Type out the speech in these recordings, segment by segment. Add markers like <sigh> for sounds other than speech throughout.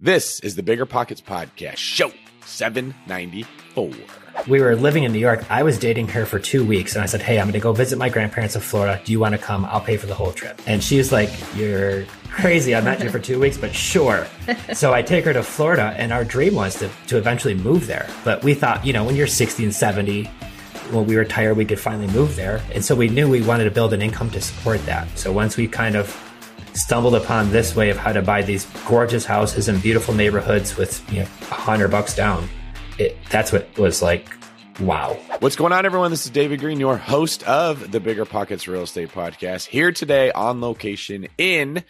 This is the Bigger Pockets Podcast, show 794. We were living in New York. I was dating her for two weeks, and I said, Hey, I'm going to go visit my grandparents in Florida. Do you want to come? I'll pay for the whole trip. And she was like, You're crazy. I met you for two weeks, but sure. <laughs> so I take her to Florida, and our dream was to, to eventually move there. But we thought, you know, when you're 60 and 70, when we retired, we could finally move there. And so we knew we wanted to build an income to support that. So once we kind of stumbled upon this way of how to buy these gorgeous houses in beautiful neighborhoods with you know a hundred bucks down. It, that's what was like wow. What's going on, everyone? This is David Greene, your host of the Bigger Pockets Real Estate Podcast, here today on location in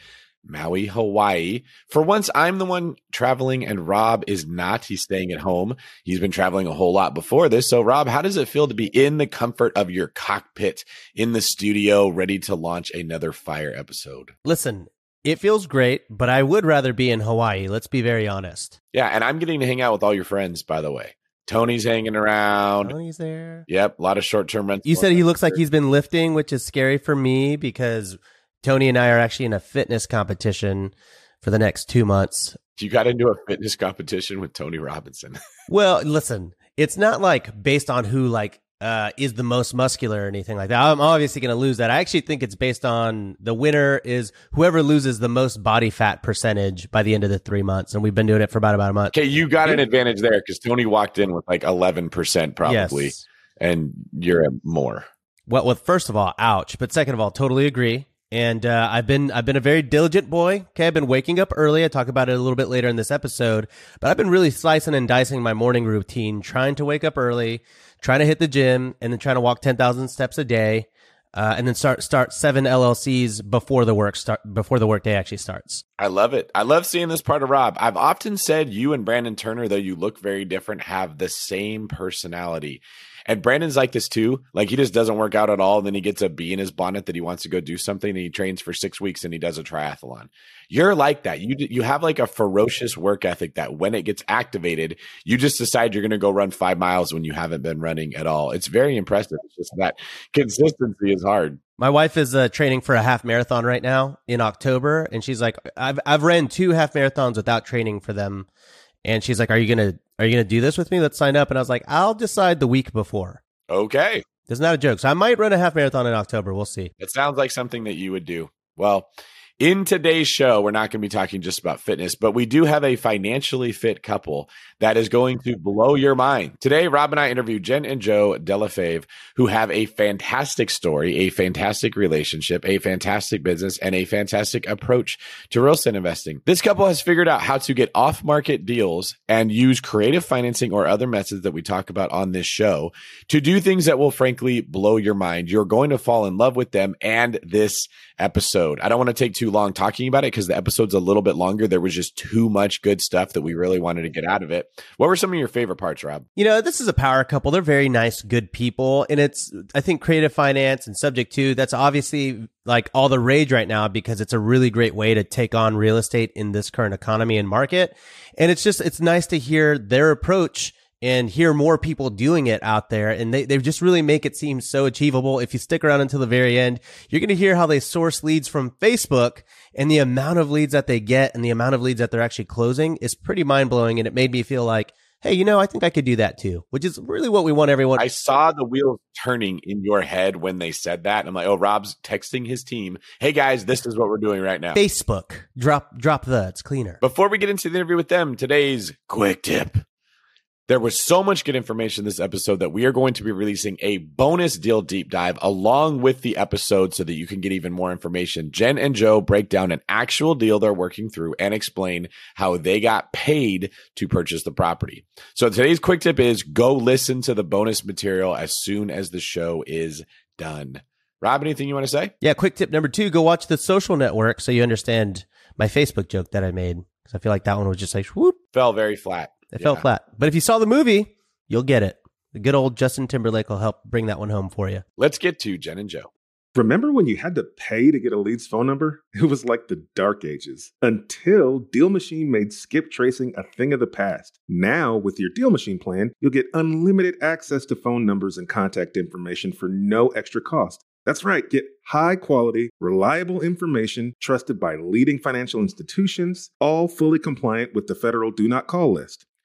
Maui, Hawaii. For once, I'm the one traveling and Rob is not. He's staying at home. He's been traveling a whole lot before this. So, Rob, how does it feel to be in the comfort of your cockpit in the studio, ready to launch another fire episode? Listen, it feels great, but I would rather be in Hawaii. Let's be very honest. Yeah. And I'm getting to hang out with all your friends, by the way. Tony's hanging around. Tony's there. Yep. A lot of short term rentals. You said he looks like he's been lifting, which is scary for me because Tony and I are actually in a fitness competition for the next two months. You got into a fitness competition with Tony Robinson. <laughs> well, listen, it's not like based on who like uh, is the most muscular or anything like that. I'm obviously going to lose that. I actually think it's based on the winner is whoever loses the most body fat percentage by the end of the three months. And we've been doing it for about about a month. Okay, you got an advantage there because Tony walked in with like 11% probably, yes. and you're at more. Well, well, first of all, ouch. But second of all, totally agree. And uh, I've been I've been a very diligent boy. Okay, I've been waking up early. I talk about it a little bit later in this episode, but I've been really slicing and dicing my morning routine, trying to wake up early, trying to hit the gym, and then trying to walk ten thousand steps a day, uh, and then start start seven LLCs before the work start before the workday actually starts. I love it. I love seeing this part of Rob. I've often said you and Brandon Turner, though you look very different, have the same personality. And Brandon's like this too. Like he just doesn't work out at all. And then he gets a bee in his bonnet that he wants to go do something. And he trains for six weeks and he does a triathlon. You're like that. You you have like a ferocious work ethic that when it gets activated, you just decide you're going to go run five miles when you haven't been running at all. It's very impressive. It's just that consistency is hard. My wife is uh, training for a half marathon right now in October, and she's like, "I've I've ran two half marathons without training for them." And she's like, "Are you gonna are you gonna do this with me? Let's sign up." And I was like, "I'll decide the week before." Okay, it's not a joke. So I might run a half marathon in October. We'll see. It sounds like something that you would do. Well, in today's show, we're not going to be talking just about fitness, but we do have a financially fit couple that is going to blow your mind. Today, Rob and I interviewed Jenn and Joe Delle Fave, who have a fantastic story, a fantastic relationship, a fantastic business, and a fantastic approach to real estate investing. This couple has figured out how to get off market deals and use creative financing or other methods that we talk about on this show to do things that will frankly blow your mind. You're going to fall in love with them and this episode. I don't want to take too long talking about it because the episode's a little bit longer. There was just too much good stuff that we really wanted to get out of it. What were some of your favorite parts, Rob? You know, this is a power couple. They're very nice, good people. And it's, I think, creative finance and subject to that's obviously like all the rage right now because it's a really great way to take on real estate in this current economy and market. And it's just, it's nice to hear their approach and hear more people doing it out there. And they, they just really make it seem so achievable. If you stick around until the very end, you're going to hear how they source leads from Facebook and the amount of leads that they get and the amount of leads that they're actually closing is pretty mind blowing. And it made me feel like, Hey, you know, I think I could do that too, which is really what we want everyone. I saw the wheels turning in your head when they said that. I'm like, oh, Rob's texting his team. Hey guys, this is what we're doing right now. Facebook, drop, drop the, it's cleaner. Before we get into the interview with them, today's quick tip. There was so much good information in this episode that we are going to be releasing a bonus deal deep dive along with the episode so that you can get even more information. Jenn and Joe break down an actual deal they're working through and explain how they got paid to purchase the property. So today's quick tip is go listen to the bonus material as soon as the show is done. Rob, anything you want to say? Yeah, quick tip number two, go watch the social network so you understand my Facebook joke that I made. Because I feel like that one was just like whoop. Fell very flat. It yeah. fell flat. But if you saw the movie, you'll get it. The good old Justin Timberlake will help bring that one home for you. Let's get to Jenn and Joe. Remember when you had to pay to get a lead's phone number? <laughs> It was like the dark ages until Deal Machine made skip tracing a thing of the past. Now, with your Deal Machine plan, you'll get unlimited access to phone numbers and contact information for no extra cost. That's right, get high quality, reliable information trusted by leading financial institutions, all fully compliant with the federal Do Not Call list.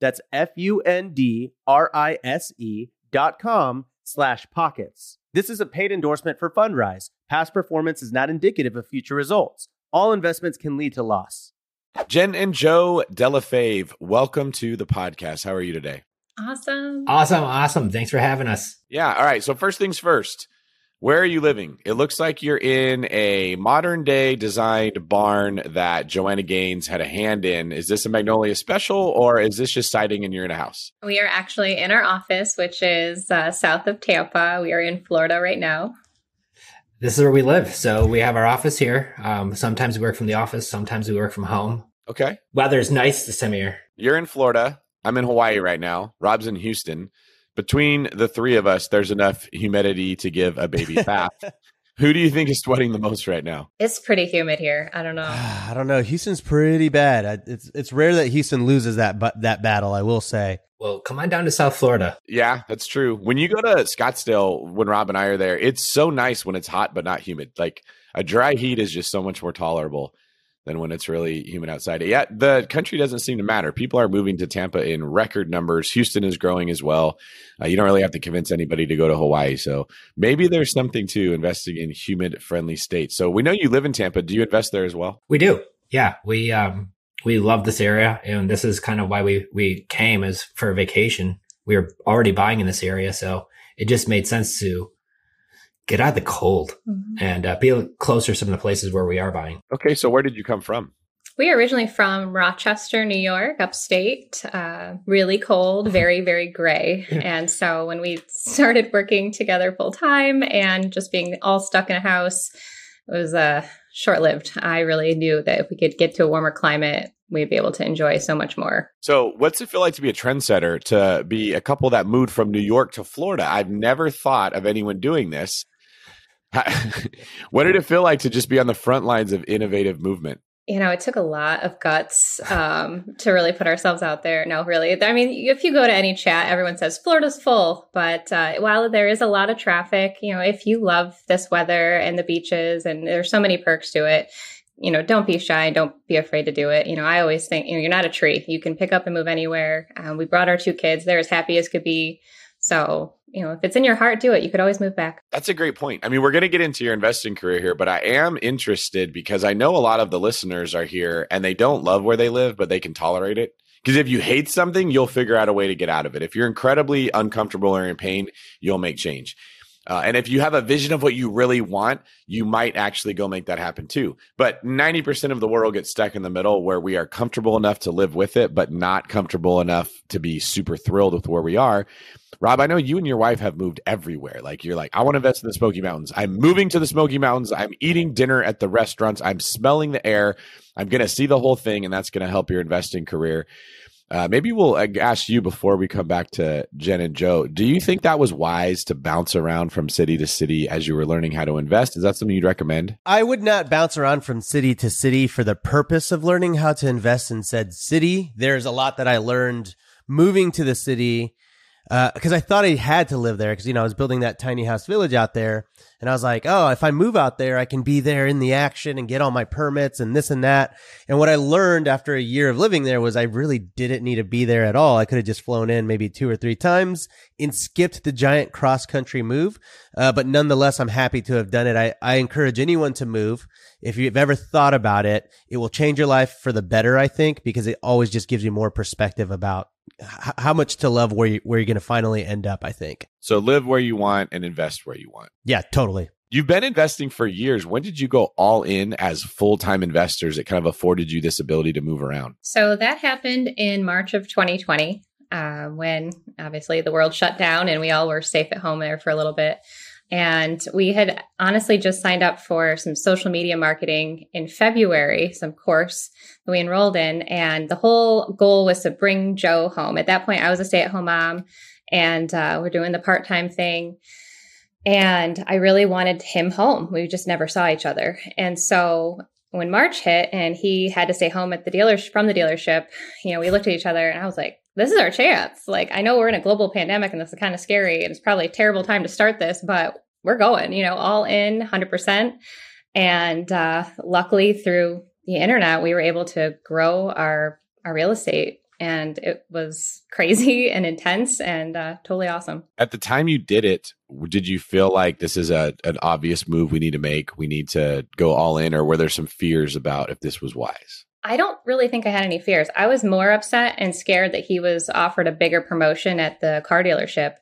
That's F-U-N-D-R-I-S-E dot com slash pockets. This is a paid endorsement for Fundrise. Past performance is not indicative of future results. All investments can lead to loss. Jenn and Joe Delle Fave, welcome to the podcast. How are you today? Awesome. Awesome. Awesome. Thanks for having us. Yeah. All right. So, first things first, where are you living? It looks like you're in a modern day designed barn that Joanna Gaines had a hand in. Is this a Magnolia special or is this just siding and you're in a house? We are actually in our office, which is uh, south of Tampa. We are in Florida right now. This is where we live. So we have our office here. Um, sometimes we work from the office, sometimes we work from home. Okay. Weather's nice this time of year. You're in Florida. I'm in Hawaii right now. Rob's in Houston. Between the three of us, there's enough humidity to give a baby <laughs> bath. Who do you think is sweating the most right now? It's pretty humid here. I don't know. <sighs> I don't know. Houston's pretty bad. I- It's it's rare that Houston loses that but that battle. I will say. Well, come on down to South Florida. Yeah, that's true. When you go to Scottsdale, when Rob and I are there, it's so nice when it's hot but not humid. Like a dry heat is just so much more tolerable than when it's really humid outside. Yeah, the country doesn't seem to matter. People are moving to Tampa in record numbers. Houston is growing as well. Uh, you don't really have to convince anybody to go to Hawaii. So maybe there's something to investing in humid friendly states. So we know you live in Tampa. Do you invest there as well? We do. Yeah. We, um, we love this area and this is kind of why we, we came as for a vacation. We were already buying in this area. So it just made sense to get out of the cold Mhm. and uh, be closer to some of the places where we are buying. Okay, so where did you come from? We are originally from Rochester, New York, upstate. Uh, really cold, <laughs> very, very gray. and so when we started working together full time and just being all stuck in a house, it was uh, short lived. I really knew that if we could get to a warmer climate, we'd be able to enjoy so much more. So, what's it feel like to be a trendsetter, to be a couple that moved from New York to Florida? I've never thought of anyone doing this. <laughs> what did it feel like to just be on the front lines of innovative movement? you know, it took a lot of guts um, to really put ourselves out there. No, really. I mean, if you go to any chat, everyone says Florida's full. But uh, while there is a lot of traffic, you know, if you love this weather and the beaches, and there's so many perks to it, you know, don't be shy. Don't be afraid to do it. You know, I always think, you know, you're not a tree. You can pick up and move anywhere. Um, we brought our two kids. They're as happy as could be. So you know, if it's in your heart, do it. You could always move back. That's a great point. I mean, we're going to get into your investing career here, but I am interested because I know a lot of the listeners are here and they don't love where they live, but they can tolerate it. Because if you hate something, you'll figure out a way to get out of it. If you're incredibly uncomfortable or in pain, you'll make change. Uh, and if you have a vision of what you really want, you might actually go make that happen too. But 90% of the world gets stuck in the middle where we are comfortable enough to live with it, but not comfortable enough to be super thrilled with where we are. Rob, I know you and your wife have moved everywhere. Like you're like, I want to invest in the Smoky Mountains. I'm moving to the Smoky Mountains. I'm eating dinner at the restaurants. I'm smelling the air. I'm going to see the whole thing, and that's going to help your investing career. Uh, maybe we'll uh, ask you before we come back to Jenn and Joe. Do you think that was wise to bounce around from city to city as you were learning how to invest? Is that something you'd recommend? I would not bounce around from city to city for the purpose of learning how to invest in said city. There's a lot that I learned moving to the city because uh, I thought I had to live there because you know I was building that tiny house village out there, and I was like, oh, if I move out there, I can be there in the action and get all my permits and this and that. And what I learned after a year of living there was I really didn't need to be there at all. I could have just flown in maybe two or three times and skipped the giant cross country move. Uh, but nonetheless, I'm happy to have done it. I, I encourage anyone to move. If you've ever thought about it, it will change your life for the better, I think, because it always just gives you more perspective about how much to love where you where you're going to finally end up. I think. So live where you want and invest where you want. Yeah, totally. You've been investing for years. When did you go all in as full time investors? It kind of afforded you this ability to move around. So that happened in March of 2020, uh, when obviously the world shut down and we all were safe at home there for a little bit. And we had honestly just signed up for some social media marketing in February, some course that we enrolled in. And the whole goal was to bring Joe home. At that point, I was a stay at home mom and uh, we're doing the part time thing. And I really wanted him home. We just never saw each other. And so when March hit and he had to stay home at the dealer from the dealership, you know, we looked at each other and I was like, this is our chance. Like, I know we're in a global pandemic and this is kind of scary and it's probably a terrible time to start this, but we're going, you know, all in 100%. And uh, luckily, through the internet, we were able to grow our, our real estate. And it was <laughs> crazy and intense and uh, totally awesome. At the time you did it, did you feel like this is a an obvious move we need to make? We need to go all in, or were there some fears about if this was wise? I don't really think I had any fears. I was more upset and scared that he was offered a bigger promotion at the car dealership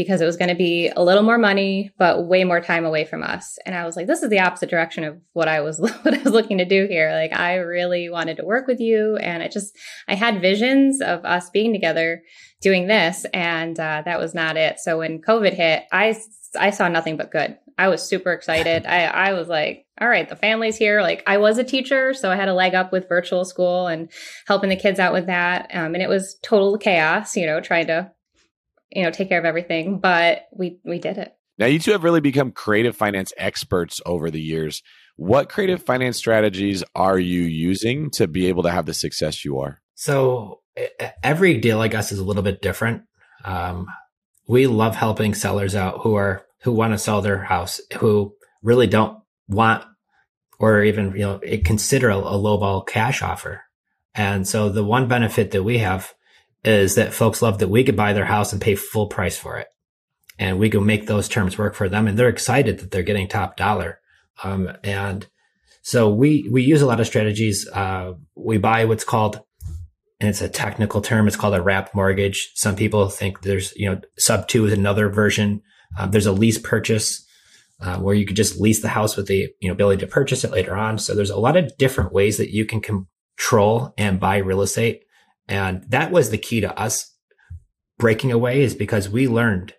because it was going to be a little more money, but way more time away from us. And I was like, this is the opposite direction of what I was <laughs> what I was looking to do here. Like I really wanted to work with you, and I just I had visions of us being together doing this, and uh, that was not it. So when COVID hit, I I saw nothing but good. I was super excited. I, I was like, all right, the family's here. Like I was a teacher, so I had a leg up with virtual school and helping the kids out with that. Um, and it was total chaos, you know, trying to, you know, take care of everything, but we, we did it. Now you two have really become creative finance experts over the years. What creative finance strategies are you using to be able to have the success you are? So every deal, I guess, is a little bit different. Um, we love helping sellers out who are who want to sell their house, who really don't want or even you know consider a, a lowball cash offer. And so the one benefit that we have is that folks love that we could buy their house and pay full price for it, and we can make those terms work for them, and they're excited that they're getting top dollar. Um, and so we we use a lot of strategies. Uh, we buy what's called and it's a technical term. It's called a wrap mortgage. Some people think there's, you know, sub two is another version. Uh, there's a lease purchase uh, where you could just lease the house with the you know ability to purchase it later on. So there's a lot of different ways that you can control and buy real estate, and that was the key to us breaking away is because we learned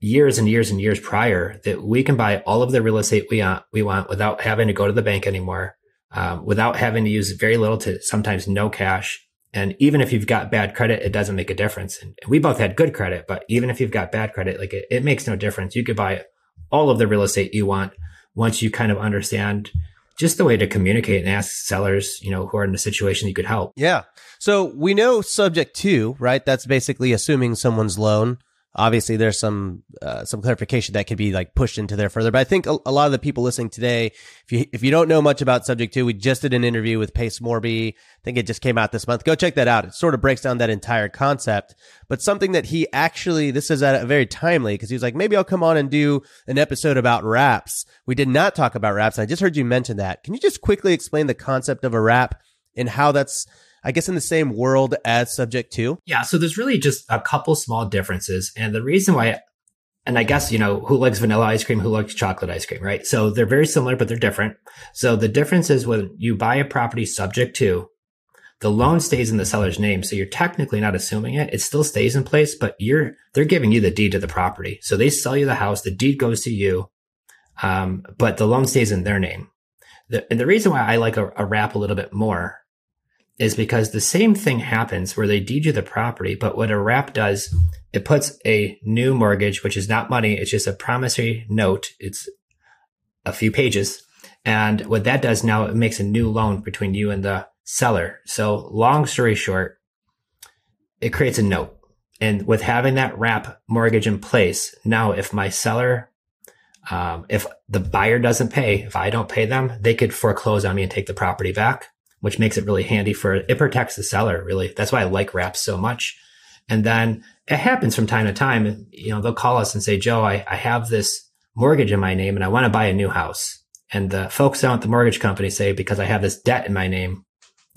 years and years and years prior that we can buy all of the real estate we want, we want without having to go to the bank anymore, um, without having to use very little to sometimes no cash. And even if you've got bad credit, it doesn't make a difference. And we both had good credit, but even if you've got bad credit, like it, it makes no difference. You could buy all of the real estate you want once you kind of understand just the way to communicate and ask sellers, you know, who are in a situation you could help. Yeah. So we know subject to, right? That's basically assuming someone's loan obviously there's some uh, some clarification that could be like pushed into there further. But I think a, a, lot of the people listening today, if you if you don't know much about Subject to, we just did an interview with Pace Morby. I think it just came out this month. Go check that out. It sort of breaks down that entire concept. But something that he actually this is at a very timely because he was like, maybe I'll come on and do an episode about wraps. We did not talk about wraps. I just heard you mention that. Can you just quickly explain the concept of a wrap and how that's I guess in the same world as subject to? Yeah. So there's really just a couple small differences. And the reason why, and I guess, you know, who likes vanilla ice cream, who likes chocolate ice cream, right? So they're very similar, but they're different. So the difference is when you buy a property subject to, the loan stays in the seller's name. So you're technically not assuming it. It still stays in place, but you're, they're giving you the deed to the property. So they sell you the house. The deed goes to you. Um, but the loan stays in their name. The, and the reason why I like a, a wrap a little bit more is because the same thing happens where they deed you the property, but what a wrap does, it puts a new mortgage, which is not money. It's just a promissory note. It's a few pages. And what that does now, it makes a new loan between you and the seller. So long story short, it creates a note. And with having that wrap mortgage in place, now if my seller, um, if the buyer doesn't pay, if I don't pay them, they could foreclose on me and take the property back which makes it really handy for it protects the seller really. That's why I like wraps so much. And then it happens from time to time. You know, they'll call us and say, Joe, I, I have this mortgage in my name and I want to buy a new house. And the folks down at the mortgage company say, because I have this debt in my name,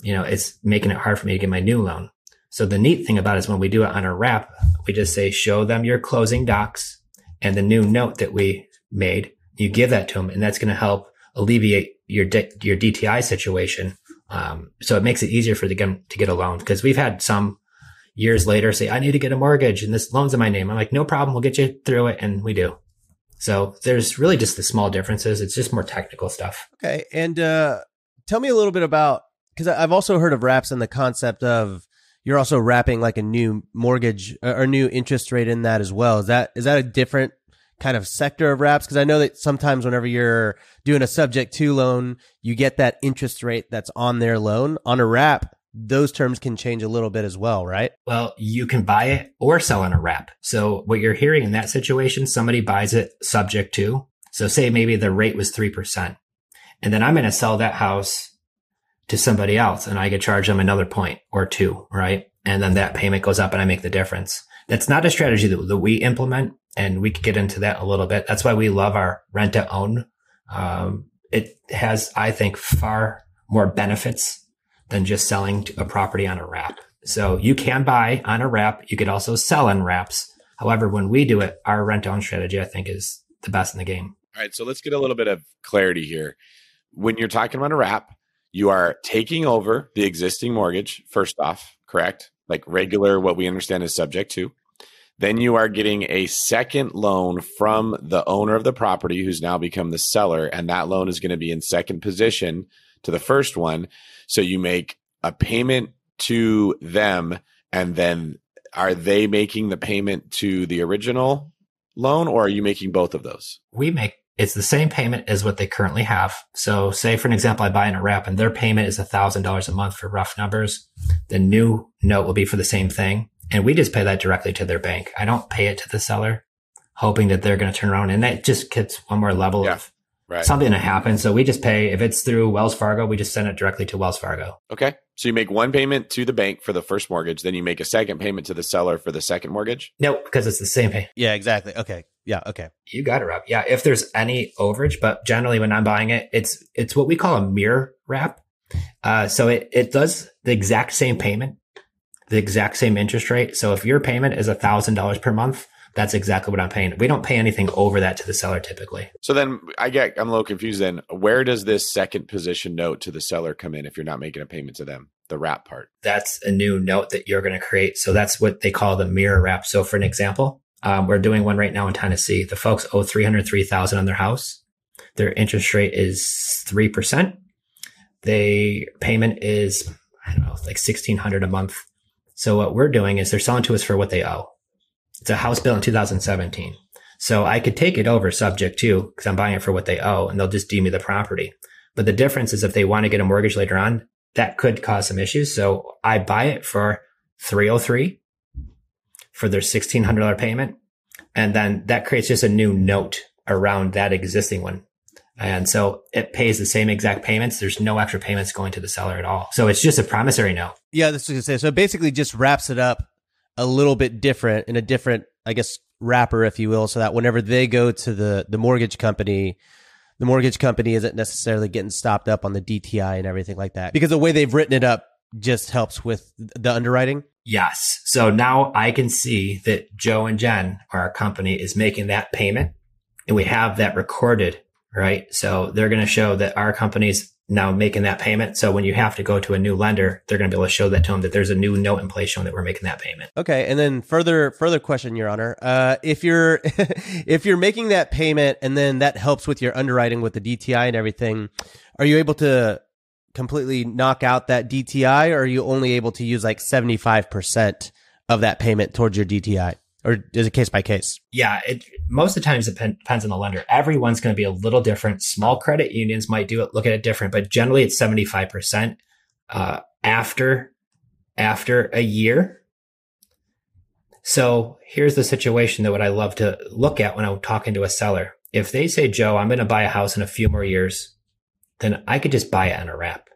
you know, it's making it hard for me to get my new loan. So the neat thing about it is when we do it on a wrap, we just say, show them your closing docs and the new note that we made. You give that to them and that's going to help alleviate your de- your DTI situation um, so it makes it easier for them to get a loan because we've had some years later say, I need to get a mortgage and this loan's in my name. I'm like, no problem. We'll get you through it. And we do. So there's really just the small differences. It's just more technical stuff. Okay. And, uh, tell me a little bit about, cause I've also heard of wraps and the concept of you're also wrapping like a new mortgage or new interest rate in that as well. Is that, is that a different kind of sector of wraps? Because I know that sometimes whenever you're doing a subject to loan, you get that interest rate that's on their loan. On a wrap, those terms can change a little bit as well, right? Well, you can buy it or sell on a wrap. So what you're hearing in that situation, somebody buys it subject to. So say maybe the rate was 3%. And then I'm going to sell that house to somebody else and I could charge them another point or two, right? And then that payment goes up and I make the difference. That's not a strategy that, that we implement and we could get into that a little bit. That's why we love our rent to own. Um, it has, I think, far more benefits than just selling a property on a wrap. So you can buy on a wrap. You could also sell on wraps. However, when we do it, our rent to own strategy, I think, is the best in the game. All right. So let's get a little bit of clarity here. When you're talking about a wrap, you are taking over the existing mortgage, first off, correct? Like regular, what we understand is subject to. Then you are getting a second loan from the owner of the property who's now become the seller. And that loan is going to be in second position to the first one. So you make a payment to them and then are they making the payment to the original loan or are you making both of those? We make it's the same payment as what they currently have. So say for an example, I buy in a wrap and their payment is a thousand dollars a month for rough numbers. The new note will be for the same thing. And we just pay that directly to their bank. I don't pay it to the seller, hoping that they're going to turn around. And that just gets one more level yeah, of right. something to happen. So we just pay, if it's through Wells Fargo, we just send it directly to Wells Fargo. Okay. So you make one payment to the bank for the first mortgage, then you make a second payment to the seller for the second mortgage? Nope, because it's the same pay. Yeah, exactly. Okay. Yeah. Okay. You got it, Rob. Yeah. If there's any overage, but generally when I'm buying it, it's, it's what we call a mirror wrap. Uh, so it, it does the exact same payment the exact same interest rate. So if your payment is a thousand dollars per month, that's exactly what I'm paying. We don't pay anything over that to the seller typically. So then I get I'm a little confused then. Where does this second position note to the seller come in if you're not making a payment to them? The wrap part. That's a new note that you're going to create. So that's what they call the mirror wrap. So for an example, um, we're doing one right now in Tennessee. The folks owe 303,000 on their house. Their interest rate is 3%. They payment is, I don't know, like 1600 a month. So what we're doing is they're selling to us for what they owe. It's a house built in 2017. So I could take it over subject to because I'm buying it for what they owe and they'll just deem me the property. But the difference is if they want to get a mortgage later on, that could cause some issues. So I buy it for 303 for their $1,600 payment. And then that creates just a new note around that existing one. And so it pays the same exact payments. There's no extra payments going to the seller at all. So it's just a promissory note. Yeah, this was gonna say. So it basically just wraps it up a little bit different in a different, I guess, wrapper, if you will, so that whenever they go to the the mortgage company, the mortgage company isn't necessarily getting stopped up on the DTI and everything like that. Because the way they've written it up just helps with the underwriting. Yes. So now I can see that Joe and Jenn, our company, is making that payment and we have that recorded, right? So they're going to show that our company's now making that payment. So when you have to go to a new lender, they're going to be able to show that to them that there's a new note in place showing that we're making that payment. Okay, and then further further question, Your Honor, uh, if you're <laughs> if you're making that payment and then that helps with your underwriting with the DTI and everything, are you able to completely knock out that DTI, or are you only able to use like seventy five percent of that payment towards your DTI? or is it case by case? Yeah, it most of the times it depends on the lender. Everyone's going to be a little different. Small credit unions might do it, look at it different, but generally it's seventy five percent uh, after after a year. So here's the situation that what I love to look at when I'm talking to a seller. If they say, Joe, I'm going to buy a house in a few more years, then I could just buy it on a wrap.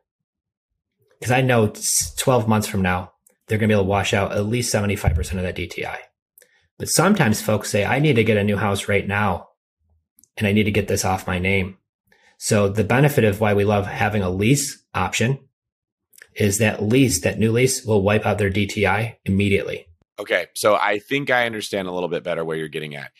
Because I know 12 months from now, they're going to be able to wash out at least 75% of that DTI. But sometimes folks say, I need to get a new house right now and I need to get this off my name. So the benefit of why we love having a lease option is that lease, that new lease will wipe out their DTI immediately. Okay. So I think I understand a little bit better where you're getting at.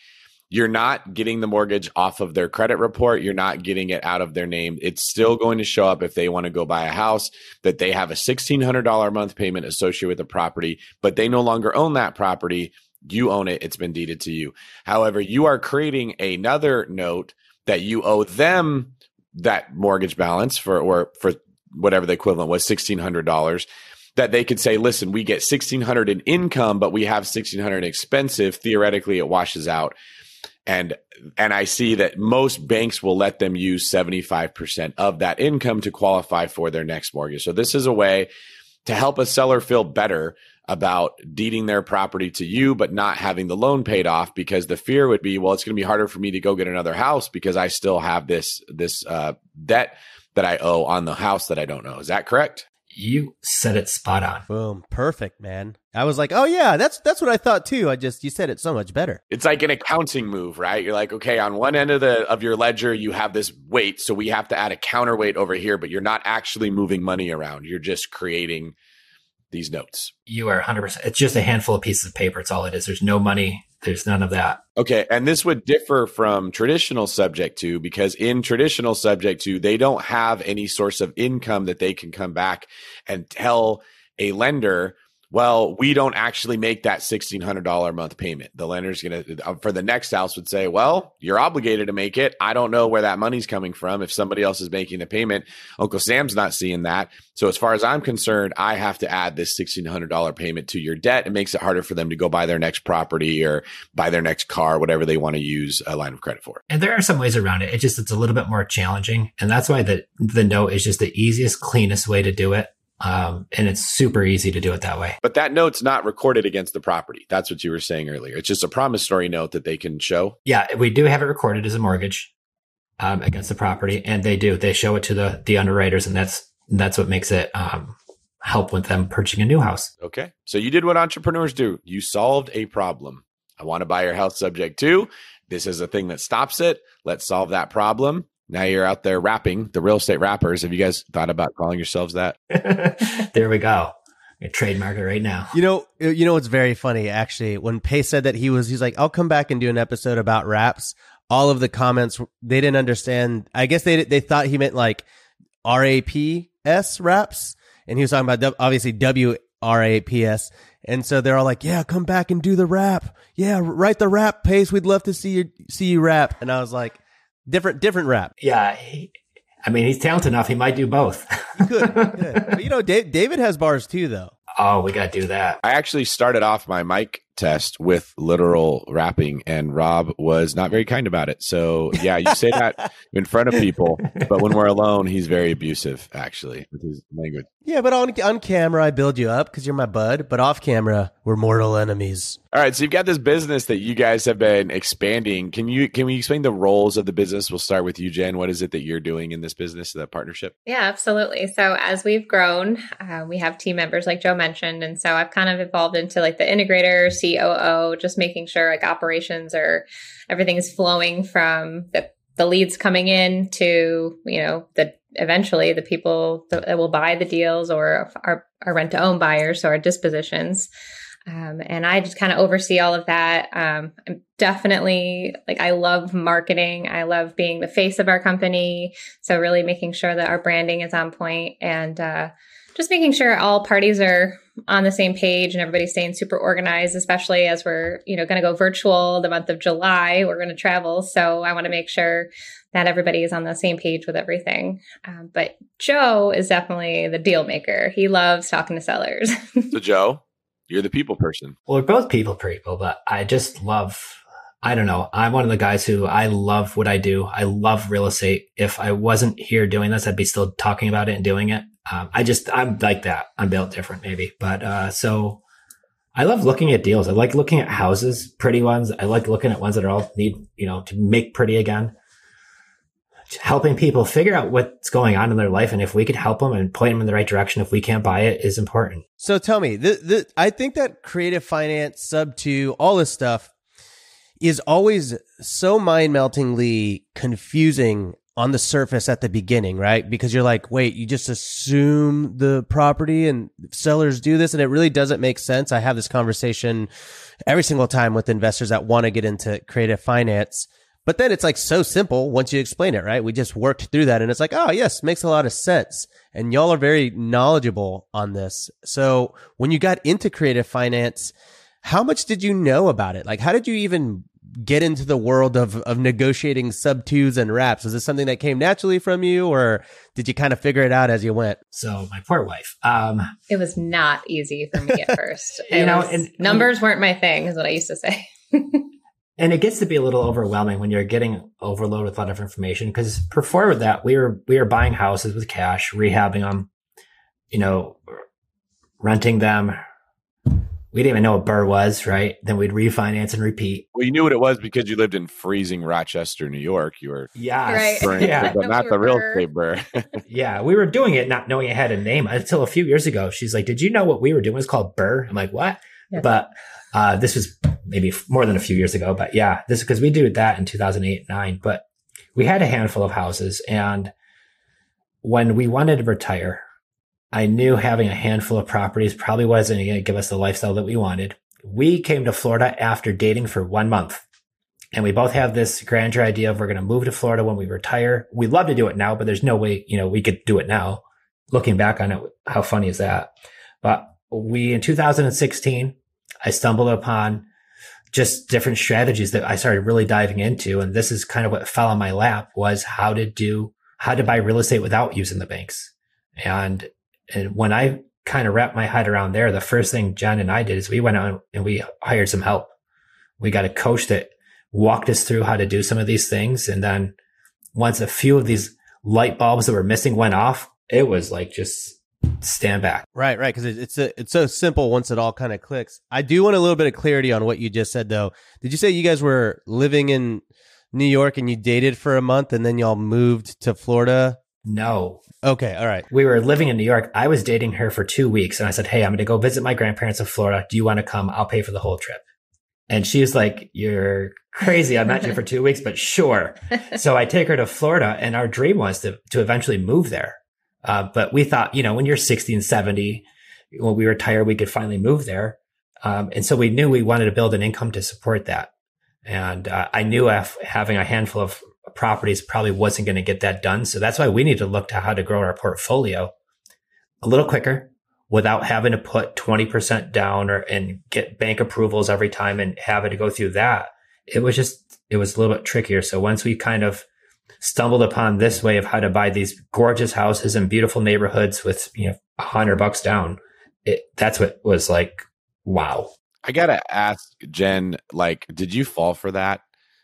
You're not getting the mortgage off of their credit report. You're not getting it out of their name. It's still going to show up if they want to go buy a house that they have a $1,600 a month payment associated with the property, but they no longer own that property you own it. It's been deeded to you. However, you are creating another note that you owe them that mortgage balance for or for whatever the equivalent was, sixteen hundred dollars. That they could say, listen, we get sixteen hundred in income, but we have sixteen hundred expensive. Theoretically, it washes out. And and I see that most banks will let them use 75% of that income to qualify for their next mortgage. So this is a way to help a seller feel better about deeding their property to you, but not having the loan paid off because the fear would be, well, it's going to be harder for me to go get another house because I still have this, this, uh, debt that I owe on the house that I don't know. Is that correct? You said it spot on. Boom. Perfect, man. I was like, oh yeah, that's that's what I thought too. I just you said it so much better. It's like an accounting move, right? You're like, okay, on one end of the of your ledger, you have this weight, so we have to add a counterweight over here, but you're not actually moving money around. You're just creating these notes. You are 100%. It's just a handful of pieces of paper. It's all it is. There's no money. There's none of that. Okay. And this would differ from traditional subject to because in traditional subject to, they don't have any source of income that they can come back and tell a lender well, we don't actually make that $1,600 a month payment. The lender's going to, uh, for the next house, would say, well, you're obligated to make it. I don't know where that money's coming from. If somebody else is making the payment, Uncle Sam's not seeing that. So, as far as I'm concerned, I have to add this $1,600 payment to your debt. It makes it harder for them to go buy their next property or buy their next car, whatever they want to use a line of credit for. And there are some ways around it. It just, it's a little bit more challenging. And that's why the, the note is just the easiest, cleanest way to do it. Um, and it's super easy to do it that way. But that note's not recorded against the property. That's what you were saying earlier. It's just a promissory note that they can show. Yeah, we do have it recorded as a mortgage um, against the property, and they do. They show it to the the underwriters, and that's that's what makes it um, help with them purchasing a new house. Okay, so you did what entrepreneurs do. You solved a problem. I want to buy your house subject to. This is a thing that stops it. Let's solve that problem. Now you're out there rapping, the real estate rappers. Have you guys thought about calling yourselves that? <laughs> there we go. A trademark it right now. You know, you know what's very funny actually. When Pace said that he was, he's like, "I'll come back and do an episode about raps." All of the comments they didn't understand. I guess they they thought he meant like R A P S raps, and he was talking about obviously W R A P S. And so they're all like, "Yeah, come back and do the rap. Yeah, write the rap pace. We'd love to see you see you rap." And I was like, Different, different rap. Yeah. He, I mean, he's talented enough. He might do both. good, good. <laughs> But, you know, Dave, David has bars too, though. Oh, we got to do that. I actually started off my mic test with literal rapping and Rob was not very kind about it. So, yeah, you say that <laughs> in front of people, but when we're alone, he's very abusive, actually, with his language. Yeah, but on on camera, I build you up because you're my bud. But off camera, we're mortal enemies. All right, so you've got this business that you guys have been expanding. Can you can we explain the roles of the business? We'll start with you, Jenn. What is it that you're doing in this business, that partnership? Yeah, absolutely. So as we've grown, uh, we have team members like Joe mentioned, and so I've kind of evolved into like the integrator, COO, just making sure like operations are everything is flowing from the the leads coming in to you know the eventually the people that will buy the deals or our, our rent to own buyers, so our dispositions. Um, and I just kind of oversee all of that. Um, I'm definitely like, I love marketing. I love being the face of our company. So, really making sure that our branding is on point and uh, just making sure all parties are on the same page and everybody's staying super organized, especially as we're, you know, going to go virtual the month of July. We're going to travel. So, I want to make sure that everybody is on the same page with everything. Um, but Joe is definitely the deal maker. He loves talking to sellers. so, Joe, you're the people person. Well, we're both people people, but I just love, I don't know. I'm one of the guys who I love what I do. I love real estate. If I wasn't here doing this, I'd be still talking about it and doing it. Um, I just, I'm like that. I'm built different maybe, but, uh, so I love looking at deals. I like looking at houses, pretty ones. I like looking at ones that are all need, you know, to make pretty again helping people figure out what's going on in their life and if we could help them and point them in the right direction if we can't buy it is important so tell me the, the, i think that creative finance sub two, all this stuff is always so mind-meltingly confusing on the surface at the beginning right because you're like wait you just assume the property and sellers do this and it really doesn't make sense i have this conversation every single time with investors that want to get into creative finance but then it's like so simple once you explain it, right? We just worked through that and it's like, oh, yes, makes a lot of sense. And y'all are very knowledgeable on this. So when you got into creative finance, how much did you know about it? Like, how did you even get into the world of, of negotiating sub twos and wraps? Was this something that came naturally from you or did you kind of figure it out as you went? So my poor wife. Um, it was not easy for me at <laughs> first. you know, and, numbers weren't my thing is what I used to say. <laughs> and it gets to be a little overwhelming when you're getting overloaded with a lot of information because before that we were we were buying houses with cash rehabbing them you know renting them we didn't even know what BRRRR was right? Then we'd refinance and repeat. Well you knew what it was because you lived in freezing rochester new york. You were yeah <laughs> right. yeah. But not the real estate BRRRR <laughs> yeah we were doing it not knowing it had a name until a few years ago. She's like did you know what we were doing? Was called BRRRR?" i'm like what? Yeah. but uh, this was maybe more than a few years ago, but yeah, this because we did that in 2008, nine, but we had a handful of houses. And when we wanted to retire, I knew having a handful of properties probably wasn't going to give us the lifestyle that we wanted. We came to Florida after dating for one month. And we both have this grandeur idea of we're going to move to Florida when we retire. We'd love to do it now, but there's no way, you know, we could do it now. Looking back on it, how funny is that? But we, in 2016, I stumbled upon just different strategies that I started really diving into. And this is kind of what fell on my lap was how to do, how to buy real estate without using the banks. And, and when I kind of wrapped my head around there, the first thing Jenn and I did is we went out and we hired some help. We got a coach that walked us through how to do some of these things. And then once a few of these light bulbs that were missing went off, it was like just stand back. Right, right. Because it's a, it's so simple once it all kind of clicks. I do want a little bit of clarity on what you just said, though. Did you say you guys were living in New York and you dated for a month and then y'all moved to Florida? No. Okay, all right. We were living in New York. I was dating her for two weeks and I said, Hey, I'm going to go visit my grandparents in Florida. Do you want to come? I'll pay for the whole trip. And she's like, You're crazy. I'm not here for two weeks, but sure. <laughs> so I take her to Florida and our dream was to, to eventually move there. Uh, but we thought, you know, when you're 60 and 70, when we retire, we could finally move there. Um, and so we knew we wanted to build an income to support that. And uh, I knew having a handful of properties probably wasn't going to get that done. So that's why we need to look to how to grow our portfolio a little quicker without having to put 20% down or and get bank approvals every time and having to go through that. It was just, it was a little bit trickier. So once we kind of stumbled upon this way of how to buy these gorgeous houses in beautiful neighborhoods with, you know, a hundred bucks down. It, that's what was like, wow. I gotta ask Jenn, like, did you fall for that?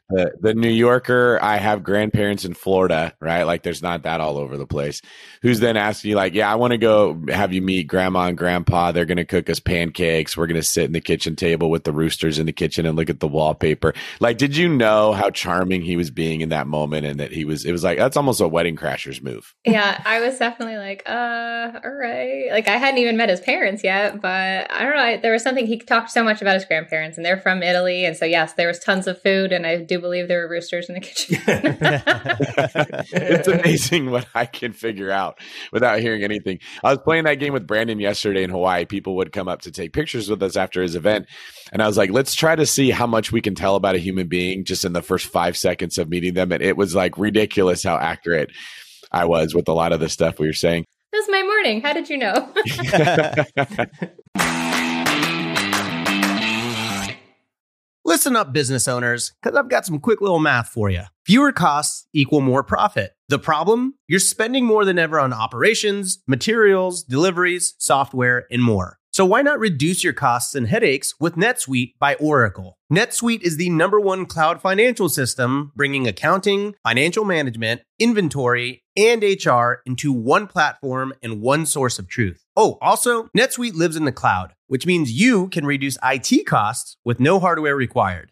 The, the New Yorker, I have grandparents in Florida, right? Like there's not that all over the place. Who's then asking you like, yeah, I want to go have you meet grandma and grandpa. They're going to cook us pancakes. We're going to sit in the kitchen table with the roosters in the kitchen and look at the wallpaper. Like, did you know how charming he was being in that moment and that he was, it was like, that's almost a wedding crashers move. Yeah. I was definitely like, uh, all right. Like I hadn't even met his parents yet, but I don't know. There was something he talked so much about his grandparents and they're from Italy. And so yes, there was tons of food and I do believe there were roosters in the kitchen. it's amazing what I can figure out without hearing anything. I was playing that game with Brandon yesterday in Hawaii. People would come up to take pictures with us after his event. And I was like, let's try to see how much we can tell about a human being just in the first five seconds of meeting them. And it was like ridiculous how accurate I was with a lot of the stuff we were saying. That was my morning. How did you know? <laughs> <laughs> Listen up, business owners, because I've got some quick little math for you. Fewer costs equal more profit. The problem? You're spending more than ever on operations, materials, deliveries, software, and more. So why not reduce your costs and headaches with NetSuite by Oracle? NetSuite is the number one cloud financial system, bringing accounting, financial management, inventory, and HR into one platform and one source of truth. Oh, also, NetSuite lives in the cloud, which means you can reduce IT costs with no hardware required.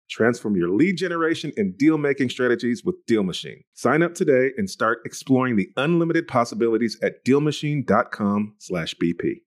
Transform your lead generation and deal making strategies with Deal Machine. Sign up today and start exploring the unlimited possibilities at DealMachine.com/bp.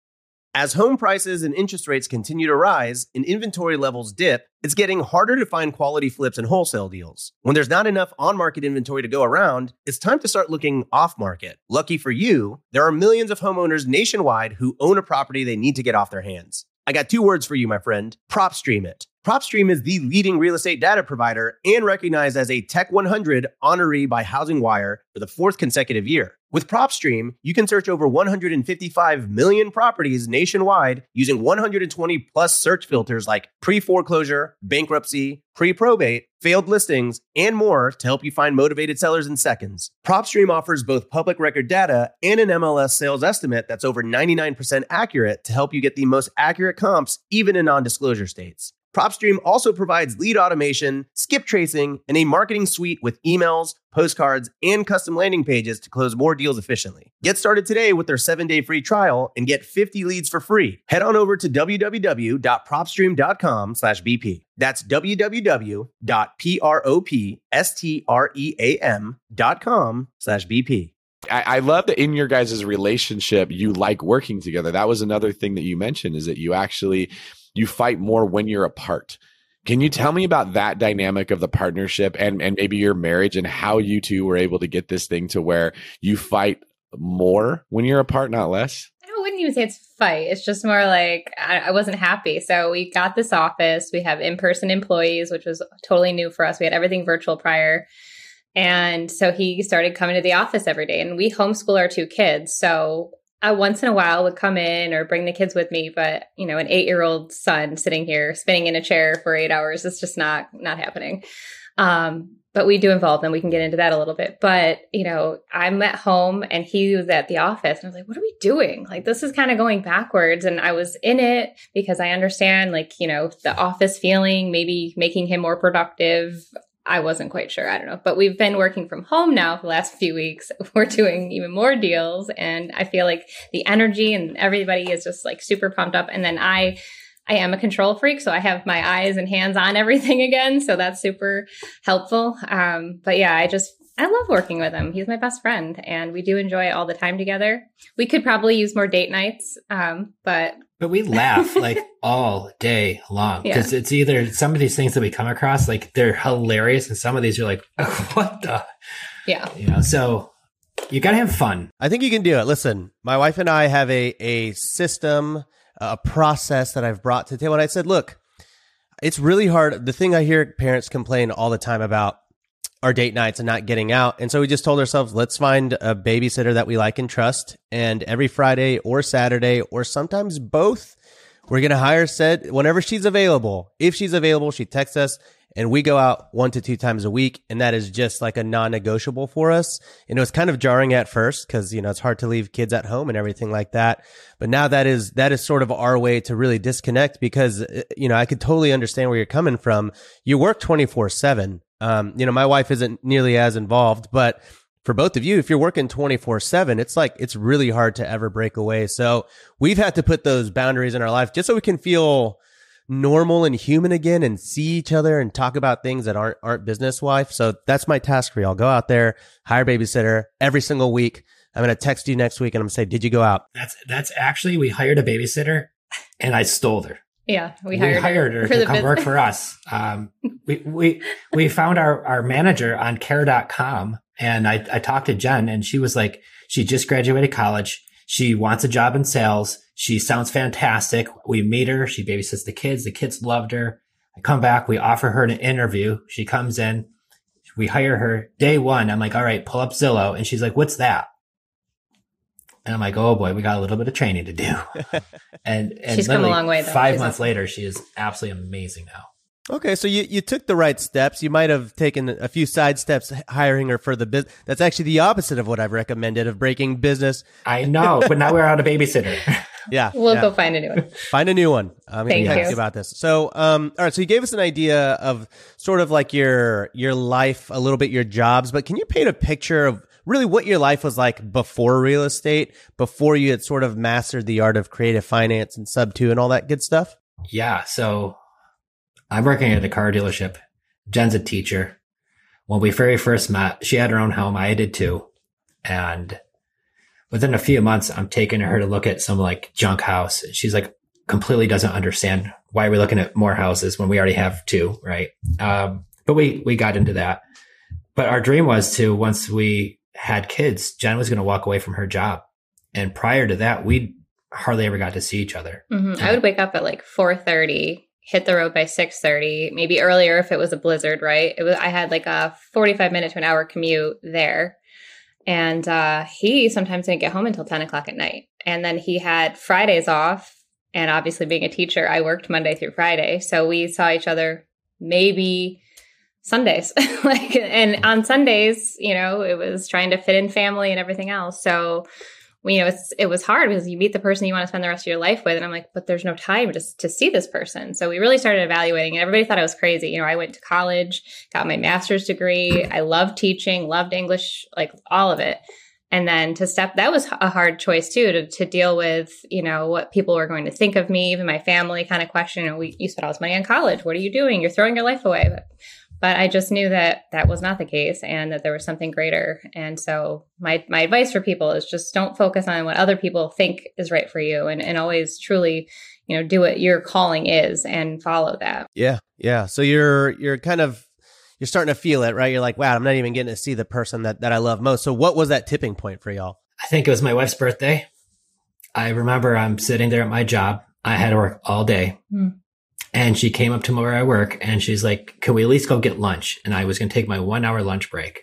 As home prices and interest rates continue to rise and inventory levels dip, it's getting harder to find quality flips and wholesale deals. When there's not enough on market inventory to go around, it's time to start looking off market. Lucky for you, there are millions of homeowners nationwide who own a property they need to get off their hands. I got two words for you, my friend PropStream it. PropStream is the leading real estate data provider and recognized as a Tech 100 honoree by Housing Wire for the fourth consecutive year. With PropStream, you can search over 155 million properties nationwide using 120 plus search filters like pre foreclosure, bankruptcy, pre probate, failed listings, and more to help you find motivated sellers in seconds. PropStream offers both public record data and an MLS sales estimate that's over 99% accurate to help you get the most accurate comps, even in non disclosure states. PropStream also provides lead automation, skip tracing, and a marketing suite with emails, postcards, and custom landing pages to close more deals efficiently. Get started today with their seven day free trial and get 50 leads for free. Head on over to www.propstream.com slash BP. That's www.propstream.com slash BP. I, I love that in your guys' relationship, you like working together. That was another thing that you mentioned is that you actually you fight more when you're apart. Can you tell me about that dynamic of the partnership and, and maybe your marriage and how you two were able to get this thing to where you fight more when you're apart, not less? I wouldn't even say it's fight. It's just more like I, I wasn't happy. So we got this office. We have in person employees, which was totally new for us. We had everything virtual prior. And so he started coming to the office every day. And we homeschool our two kids. So I once in a while would come in or bring the kids with me, but you know, an eight year old son sitting here spinning in a chair for eight hours is just not not happening. Um, but we do involve them. We can get into that a little bit. But, you know, I'm at home and he was at the office and I was like, what are we doing? Like, this is kind of going backwards. And I was in it because I understand, like, you know, the office feeling, maybe making him more productive. I wasn't quite sure. I don't know. But we've been working from home now for the last few weeks. <laughs> We're doing even more deals. And I feel like the energy and everybody is just like super pumped up. And then I, I am a control freak, so I have my eyes and hands on everything <laughs> again. So that's super helpful. Um, but yeah, I just I love working with him. He's my best friend, and we do enjoy all the time together. We could probably use more date nights, um, but but we laugh <laughs> like all day long because yeah. it's either some of these things that we come across like they're hilarious, and some of these are like <laughs> what the yeah you know so you gotta have fun. I think you can do it. Listen, my wife and I have a a system a process that I've brought to the table. And I said, look, it's really hard. The thing I hear parents complain all the time about our date nights and not getting out. And so we just told ourselves, let's find a babysitter that we like and trust. And every Friday or Saturday, or sometimes both, we're going to hire said whenever she's available. If she's available, she texts us and we go out one to two times a week. And that is just like a non negotiable for us. And it was kind of jarring at first because, you know, it's hard to leave kids at home and everything like that. But now that is, that is sort of our way to really disconnect because, uh, you know, I could totally understand where you're coming from. You work 24 seven. Um, you know, my wife isn't nearly as involved, but for both of you, if you're working 24 seven, it's like, it's really hard to ever break away. So we've had to put those boundaries in our life just so we can feel, normal and human again and see each other and talk about things that aren't aren't business wife. So that's my task for y'all. Go out there, hire babysitter every single week. I'm gonna text you next week and I'm gonna say, Did you go out? That's that's actually we hired a babysitter and I stole her. Yeah, we hired, we hired her, her to come business. work for us. Um, we we we found our our manager on care.com and I, I talked to Jenn and she was like, she just graduated college. She wants a job in sales. She sounds fantastic. We meet her. She babysits the kids. The kids loved her. I come back. We offer her an interview. She comes in. We hire her day one. I'm like, all right, pull up Zillow. And she's like, what's that? And I'm like, oh boy, we got a little bit of training to do. <laughs> and, and she's come a long way. Though. Five she's months awesome. later, she is absolutely amazing now. Okay, so you, you took the right steps. You might have taken a few side steps hiring her for the business. That's actually the opposite of what I've recommended of breaking business. I know, but now we're out a babysitter. <laughs> yeah, we'll yeah. go find a new one. Find a new one. I'm Thank to you about this. So, um, all right. So you gave us an idea of sort of like your your life, a little bit your jobs, but can you paint a picture of really what your life was like before real estate, before you had sort of mastered the art of creative finance and sub two and all that good stuff? Yeah. So I'm working at a car dealership. Jenn's a teacher. When we very first met, she had her own home. I did too. And within a few months, I'm taking her to look at some like junk house. She's like completely doesn't understand why we're looking at more houses when we already have two, right? Um, but we we got into that. But our dream was to once we had kids, Jenn was going to walk away from her job, and prior to that, we hardly ever got to see each other. Mm-hmm. I would wake up at like four thirty hit the road by 6:30, maybe earlier if it was a blizzard, right? It was I had like a 45 minute to an hour commute there. And uh, he sometimes didn't get home until 10 o'clock at night. And then he had Fridays off. And obviously, being a teacher, I worked Monday through Friday. So we saw each other maybe Sundays. <laughs> like, and on Sundays, you know, it was trying to fit in family and everything else. So you know, it's, it was hard because you meet the person you want to spend the rest of your life with. And I'm like, but there's no time to, to see this person. So we really started evaluating and everybody thought I was crazy. You know, I went to college, got my master's degree. I loved teaching, loved English, like all of it. And then to step, that was a hard choice too, to, to deal with, you know, what people were going to think of me, even my family kind of question. And we, you spent all this money on college. What are you doing? You're throwing your life away. But but I just knew that that was not the case and that there was something greater. And so my my advice for people is just don't focus on what other people think is right for you and, and always truly, you know, do what your calling is and follow that. Yeah. Yeah. So you're you're kind of you're starting to feel it, right? You're like, wow, I'm not even getting to see the person that, that I love most. So what was that tipping point for y'all? I think it was my wife's birthday. I remember I'm sitting there at my job. I had to work all day. Mm. And she came up to where I work and she's like, can we at least go get lunch? And I was going to take my one hour lunch break.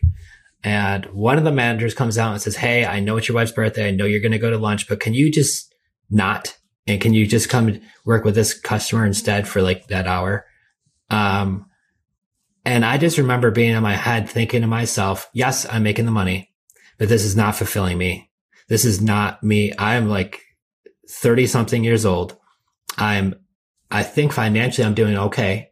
And one of the managers comes out and says, Hey, I know it's your wife's birthday. I know you're going to go to lunch, but can you just not? And can you just come work with this customer instead for like that hour? Um, And I just remember being in my head thinking to myself, yes, I'm making the money, but this is not fulfilling me. This is not me. I'm like 30 something years old. I'm, I think financially I'm doing okay.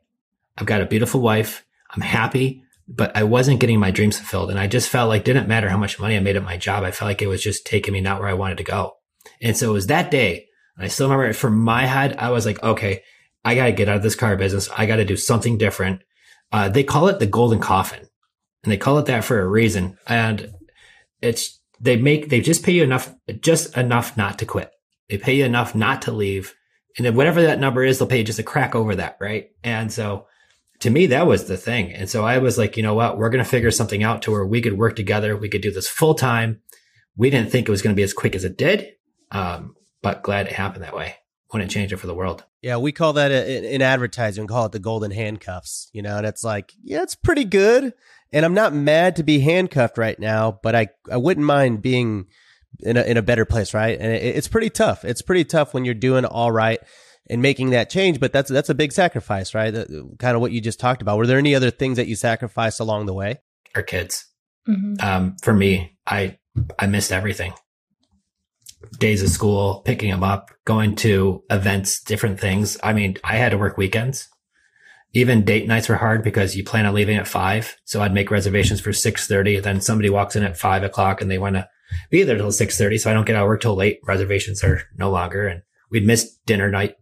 I've got a beautiful wife. I'm happy, but I wasn't getting my dreams fulfilled. And I just felt like didn't matter how much money I made at my job. I felt like it was just taking me not where I wanted to go. And so it was that day. I still remember it from my head. I was like, okay, I got to get out of this car business. I got to do something different. Uh, they call it the golden coffin and they call it that for a reason. And it's, they make, they just pay you enough, just enough not to quit. They pay you enough not to leave. And then whatever that number is, they'll pay just a crack over that. Right. And so to me, that was the thing. And so I was like, you know what? We're going to figure something out to where we could work together. We could do this full time. We didn't think it was going to be as quick as it did. Um, but glad it happened that way. Wouldn't change it for the world. Yeah, we call that a, in advertising, call it the golden handcuffs, you know, and it's like, yeah, it's pretty good. And I'm not mad to be handcuffed right now, but I, I wouldn't mind being in a, in a better place, right? And it, it's pretty tough. It's pretty tough when you're doing all right and making that change, but that's that's a big sacrifice, right? kind of what you just talked about. Were there any other things that you sacrificed along the way? Our kids. Mm-hmm. Um, for me, I I missed everything. Days of school, picking them up, going to events, different things. I mean, I had to work weekends. Even date nights were hard because you plan on leaving at five. So I'd make reservations for six thirty. Then somebody walks in at five o'clock and they want to be there till six thirty. So I don't get out of work till late. Reservations are no longer, and we'd miss dinner nights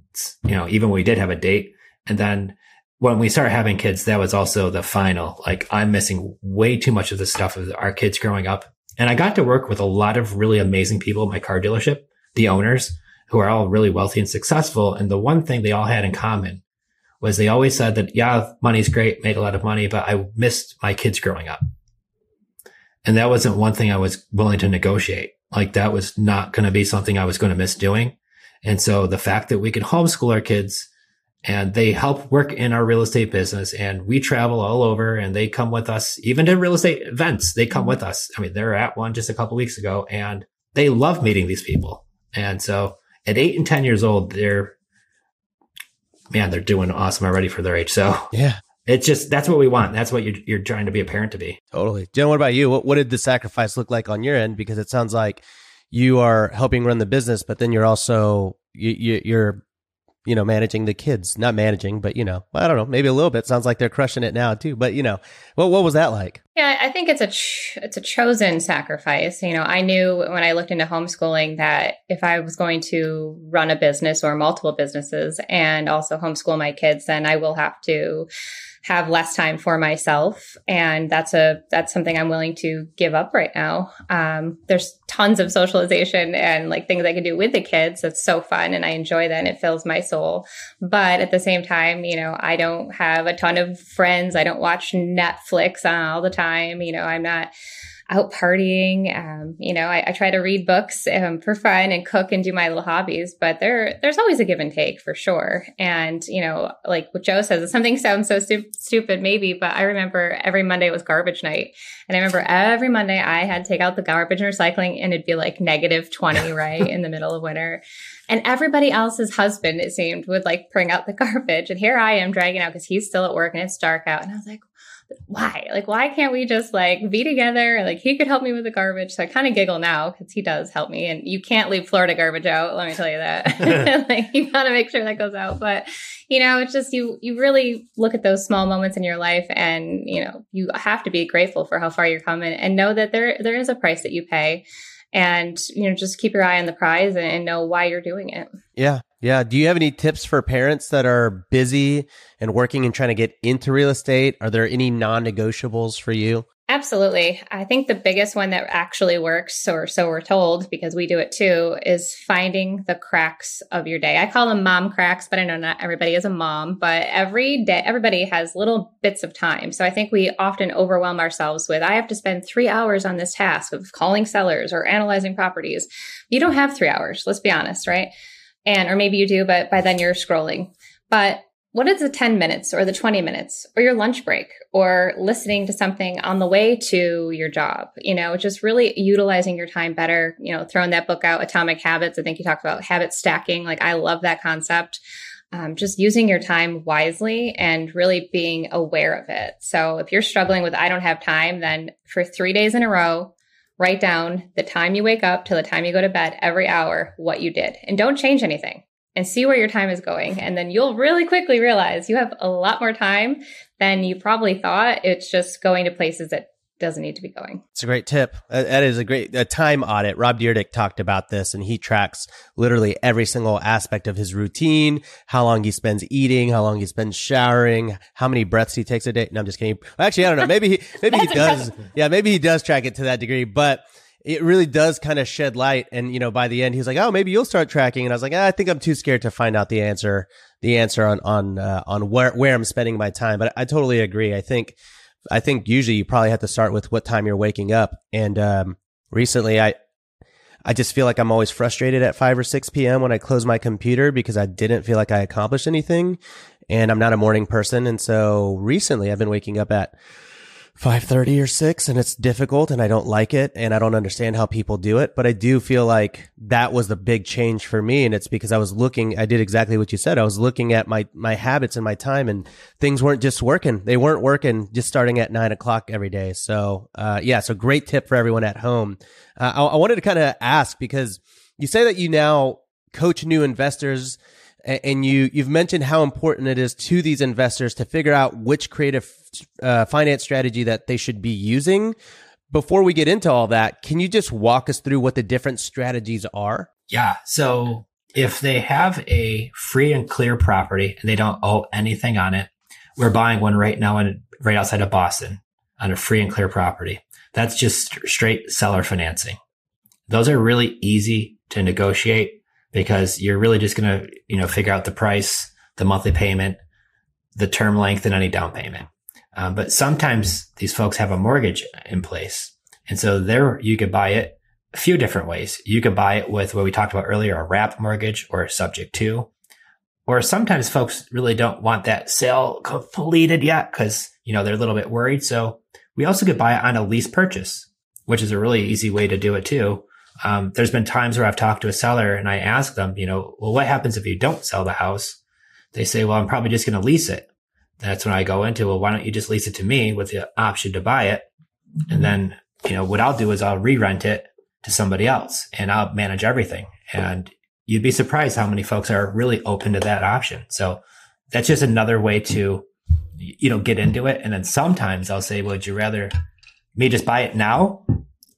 you know, even when we did have a date. And then when we started having kids, that was also the final. Like I'm missing way too much of the stuff of our kids growing up. And I got to work with a lot of really amazing people at my car dealership, the owners who are all really wealthy and successful. And the one thing they all had in common was they always said that, yeah, money's great, made a lot of money, but I missed my kids growing up. And that wasn't one thing I was willing to negotiate. Like that was not going to be something I was going to miss doing. And so the fact that we could homeschool our kids and they help work in our real estate business and we travel all over and they come with us, even to real estate events, they come with us. I mean, they're at one just a couple weeks ago and they love meeting these people. And so at eight and 10 years old, they're, man, they're doing awesome already for their age. So yeah, it's just, that's what we want. That's what you're, you're trying to be a parent to be. Totally. Jenn, what about you? What, what did the sacrifice look like on your end? Because it sounds like you are helping run the business, but then you're also you, you are you know managing the kids, not managing, but you know I don't know, maybe a little bit. Sounds like they're crushing it now too. But you know, what what was that like? Yeah, I think it's a ch- it's a chosen sacrifice. You know, I knew when I looked into homeschooling that if I was going to run a business or multiple businesses and also homeschool my kids, then I will have to have less time for myself. And that's a that's something i'm willing to give up right now. Um, there's tons of socialization and like things i can do with the kids. That's so fun and i enjoy that and it fills my soul. But at the same time you know i don't have a ton of friends. I don't watch netflix all the time. You know i'm not out partying. Um, you know, I, I, try to read books um, for fun and cook and do my little hobbies, but there, there's always a give and take for sure. And, you know, like what Joe says, something sounds so stu- stupid maybe, but I remember every Monday was garbage night. And I remember every Monday I had to take out the garbage and recycling and it'd be like negative 20, <laughs> right? in the middle of winter. And everybody else's husband, it seemed, would like bring out the <laughs> garbage. And here I am dragging out because he's still at work and it's dark out. And I was like, why? Like, why can't we just like be together? Like, he could help me with the garbage. So I kind of giggle now because he does help me. And you can't leave Florida garbage out. Let me tell you that. <laughs> <laughs> like, you got to make sure that goes out. But, you know, it's just you, you really look at those small moments in your life and, you know, you have to be grateful for how far you're coming and know that there, there is a price that you pay and you know just keep your eye on the prize and, know why you're doing it yeah yeah do you have any tips for parents that are busy and working and trying to get into real estate are there any non-negotiables for you Absolutely. I think the biggest one that actually works, or so we're told, because we do it too, is finding the cracks of your day. I call them mom cracks, but I know not everybody is a mom, but every day, everybody has little bits of time. So I think we often overwhelm ourselves with, I have to spend three hours on this task of calling sellers or analyzing properties. You don't have three hours, let's be honest, right? And, or maybe you do, but by then you're scrolling. But what is the 10 minutes or the 20 minutes or your lunch break or listening to something on the way to your job? You know, just really utilizing your time better, you know, throwing that book out, Atomic Habits. I think you talked about habit stacking. Like, I love that concept. um, just using your time wisely and really being aware of it. So if you're struggling with, I don't have time, then for three days in a row, write down the time you wake up till the time you go to bed every hour, what you did, and don't change anything and see where your time is going. And then you'll really quickly realize you have a lot more time than you probably thought. It's just going to places that doesn't need to be going. It's a great tip. Uh, that is a great a time audit. Rob Dyrdek talked about this and he tracks literally every single aspect of his routine, how long he spends eating, how long he spends showering, how many breaths he takes a day. No, I'm just kidding. Actually, I don't know. Maybe he, <laughs> maybe he does. Yeah, maybe he does track it to that degree, but it really does kind of shed light. And, you know, by the end, he's like, Oh, maybe you'll start tracking. And I was like, ah, I think I'm too scared to find out the answer, the answer on, on, uh, on where, where I'm spending my time. But I totally agree. I think, I think usually you probably have to start with what time you're waking up. And, um, recently I, I just feel like I'm always frustrated at 5 or 6 p.m. when I close my computer because I didn't feel like I accomplished anything and I'm not a morning person. And so recently I've been waking up at 5:30 or 6 and it's difficult and I don't like it and I don't understand how people do it but I do feel like that was the big change for me and it's because I was looking I did exactly what you said I was looking at my my habits and my time and things weren't just working. They weren't working just starting at 9 o'clock every day. So uh, yeah so great tip for everyone at home. Uh, I, I wanted to kind of ask because you say that you now coach new investors and you you've mentioned how important it is to these investors to figure out which creative uh, finance strategy that they should be using. Before we get into all that, can you just walk us through what the different strategies are? Yeah. So if they have a free and clear property and they don't owe anything on it, we're buying one right now in right outside of Boston on a free and clear property. That's just straight seller financing. Those are really easy to negotiate because you're really just going to, you know, figure out the price, the monthly payment, the term length and any down payment. Um, but sometimes these folks have a mortgage in place. And so there you could buy it a few different ways. You could buy it with what we talked about earlier, a wrap mortgage or subject to. Or sometimes folks really don't want that sale completed yet because, you know, they're a little bit worried. So we also could buy it on a lease purchase, which is a really easy way to do it too. Um, there's been times where I've talked to a seller and I ask them, you know, well, what happens if you don't sell the house? They say, well, I'm probably just going to lease it. That's when I go into, well, why don't you just lease it to me with the option to buy it? And then, you know, what I'll do is I'll re-rent it to somebody else and I'll manage everything. And you'd be surprised how many folks are really open to that option. So that's just another way to, you know, get into it. And then sometimes I'll say, would you rather me just buy it now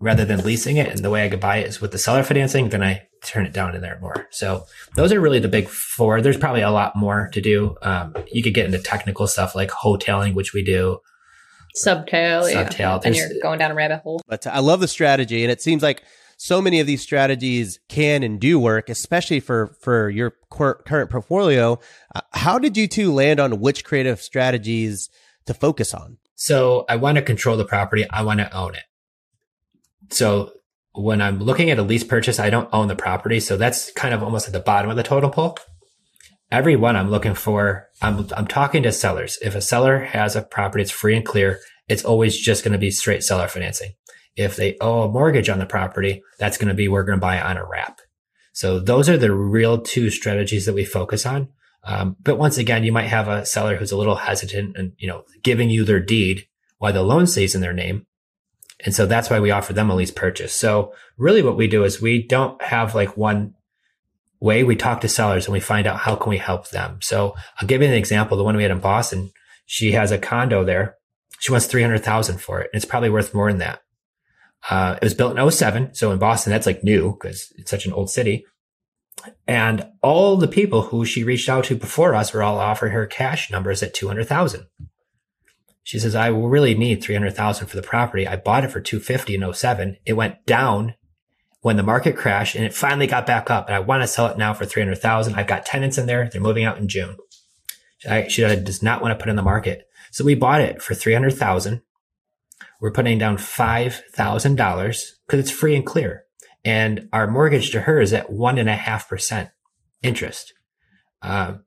rather than leasing it. And the way I could buy it is with the seller financing, then I turn it down in there more. So those are really the big four. There's probably a lot more to do. Um, you could get into technical stuff like hoteling, which we do. Subtail, Subtail. Yeah. And you're going down a rabbit hole. But I love the strategy. And it seems like so many of these strategies can and do work, especially for, for your current portfolio. Uh, how did you two land on which creative strategies to focus on? So I want to control the property. I want to own it so when I'm looking at a lease purchase, I don't own the property. So that's kind of almost at the bottom of the totem pole. Every one I'm looking for, I'm, I'm talking to sellers. If a seller has a property, it's free and clear. It's always just going to be straight seller financing. If they owe a mortgage on the property, that's going to be, we're going to buy on a wrap. So those are the real two strategies that we focus on. Um, but once again, you might have a seller who's a little hesitant and, you know, giving you their deed while the loan stays in their name. And so that's why we offer them a lease purchase. So really what we do is we don't have like one way. We talk to sellers and we find out how can we help them. So I'll give you an example. The one we had in Boston, she has a condo there. She wants 300,000 for it. And it's probably worth more than that. Uh, it was built in 07. So in Boston, that's like new because it's such an old city. And all the people who she reached out to before us were all offering her cash numbers at 200,000. She says, I will really need 300,000 for the property. I bought it for 250 in 07. It went down when the market crashed and it finally got back up. And I want to sell it now for 300,000. I've got tenants in there. They're moving out in June. I, she does not want to put in the market. So we bought it for 300,000. We're putting down $5,000 because it's free and clear. And our mortgage to her is at one and a half percent interest. Um,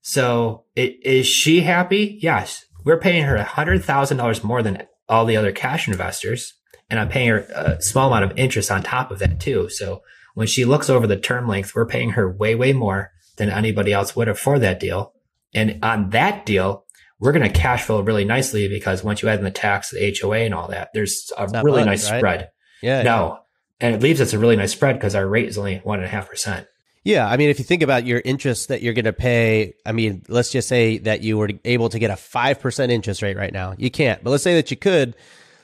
so it, is she happy? Yes. We're paying her $100,000 more than all the other cash investors. And I'm paying her a small amount of interest on top of that too. So when she looks over the term length, we're paying her way, way more than anybody else would have for that deal. And on that deal, we're going to cash flow really nicely because once you add in the tax, the HOA and all that, there's a really much, nice right? spread. Yeah. No. And it leaves us a really nice spread because our rate is only one and a half percent. Yeah, I mean, if you think about your interest that you're going to pay, I mean, let's just say that you were able to get a 5% interest rate right now. You can't, but let's say that you could.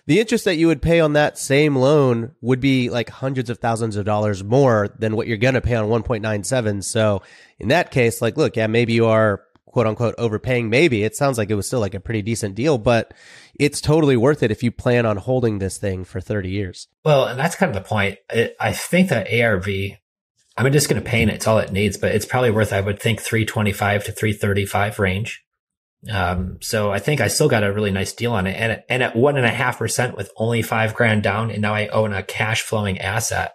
The interest that you would pay on that same loan would be like hundreds of thousands of dollars more than what you're going to pay on 1.97. So in that case, like, look, yeah, maybe you are quote unquote overpaying. Maybe it sounds like it was still like a pretty decent deal, but it's totally worth it if you plan on holding this thing for 30 years. Well, and that's kind of the point. I think that ARV I'm just going to paint it. It's all it needs, but it's probably worth, I would think 325 to 335 range. Um, so I think I still got a really nice deal on it. And, and at one and a half percent with only five grand down. And now I own a cash flowing asset.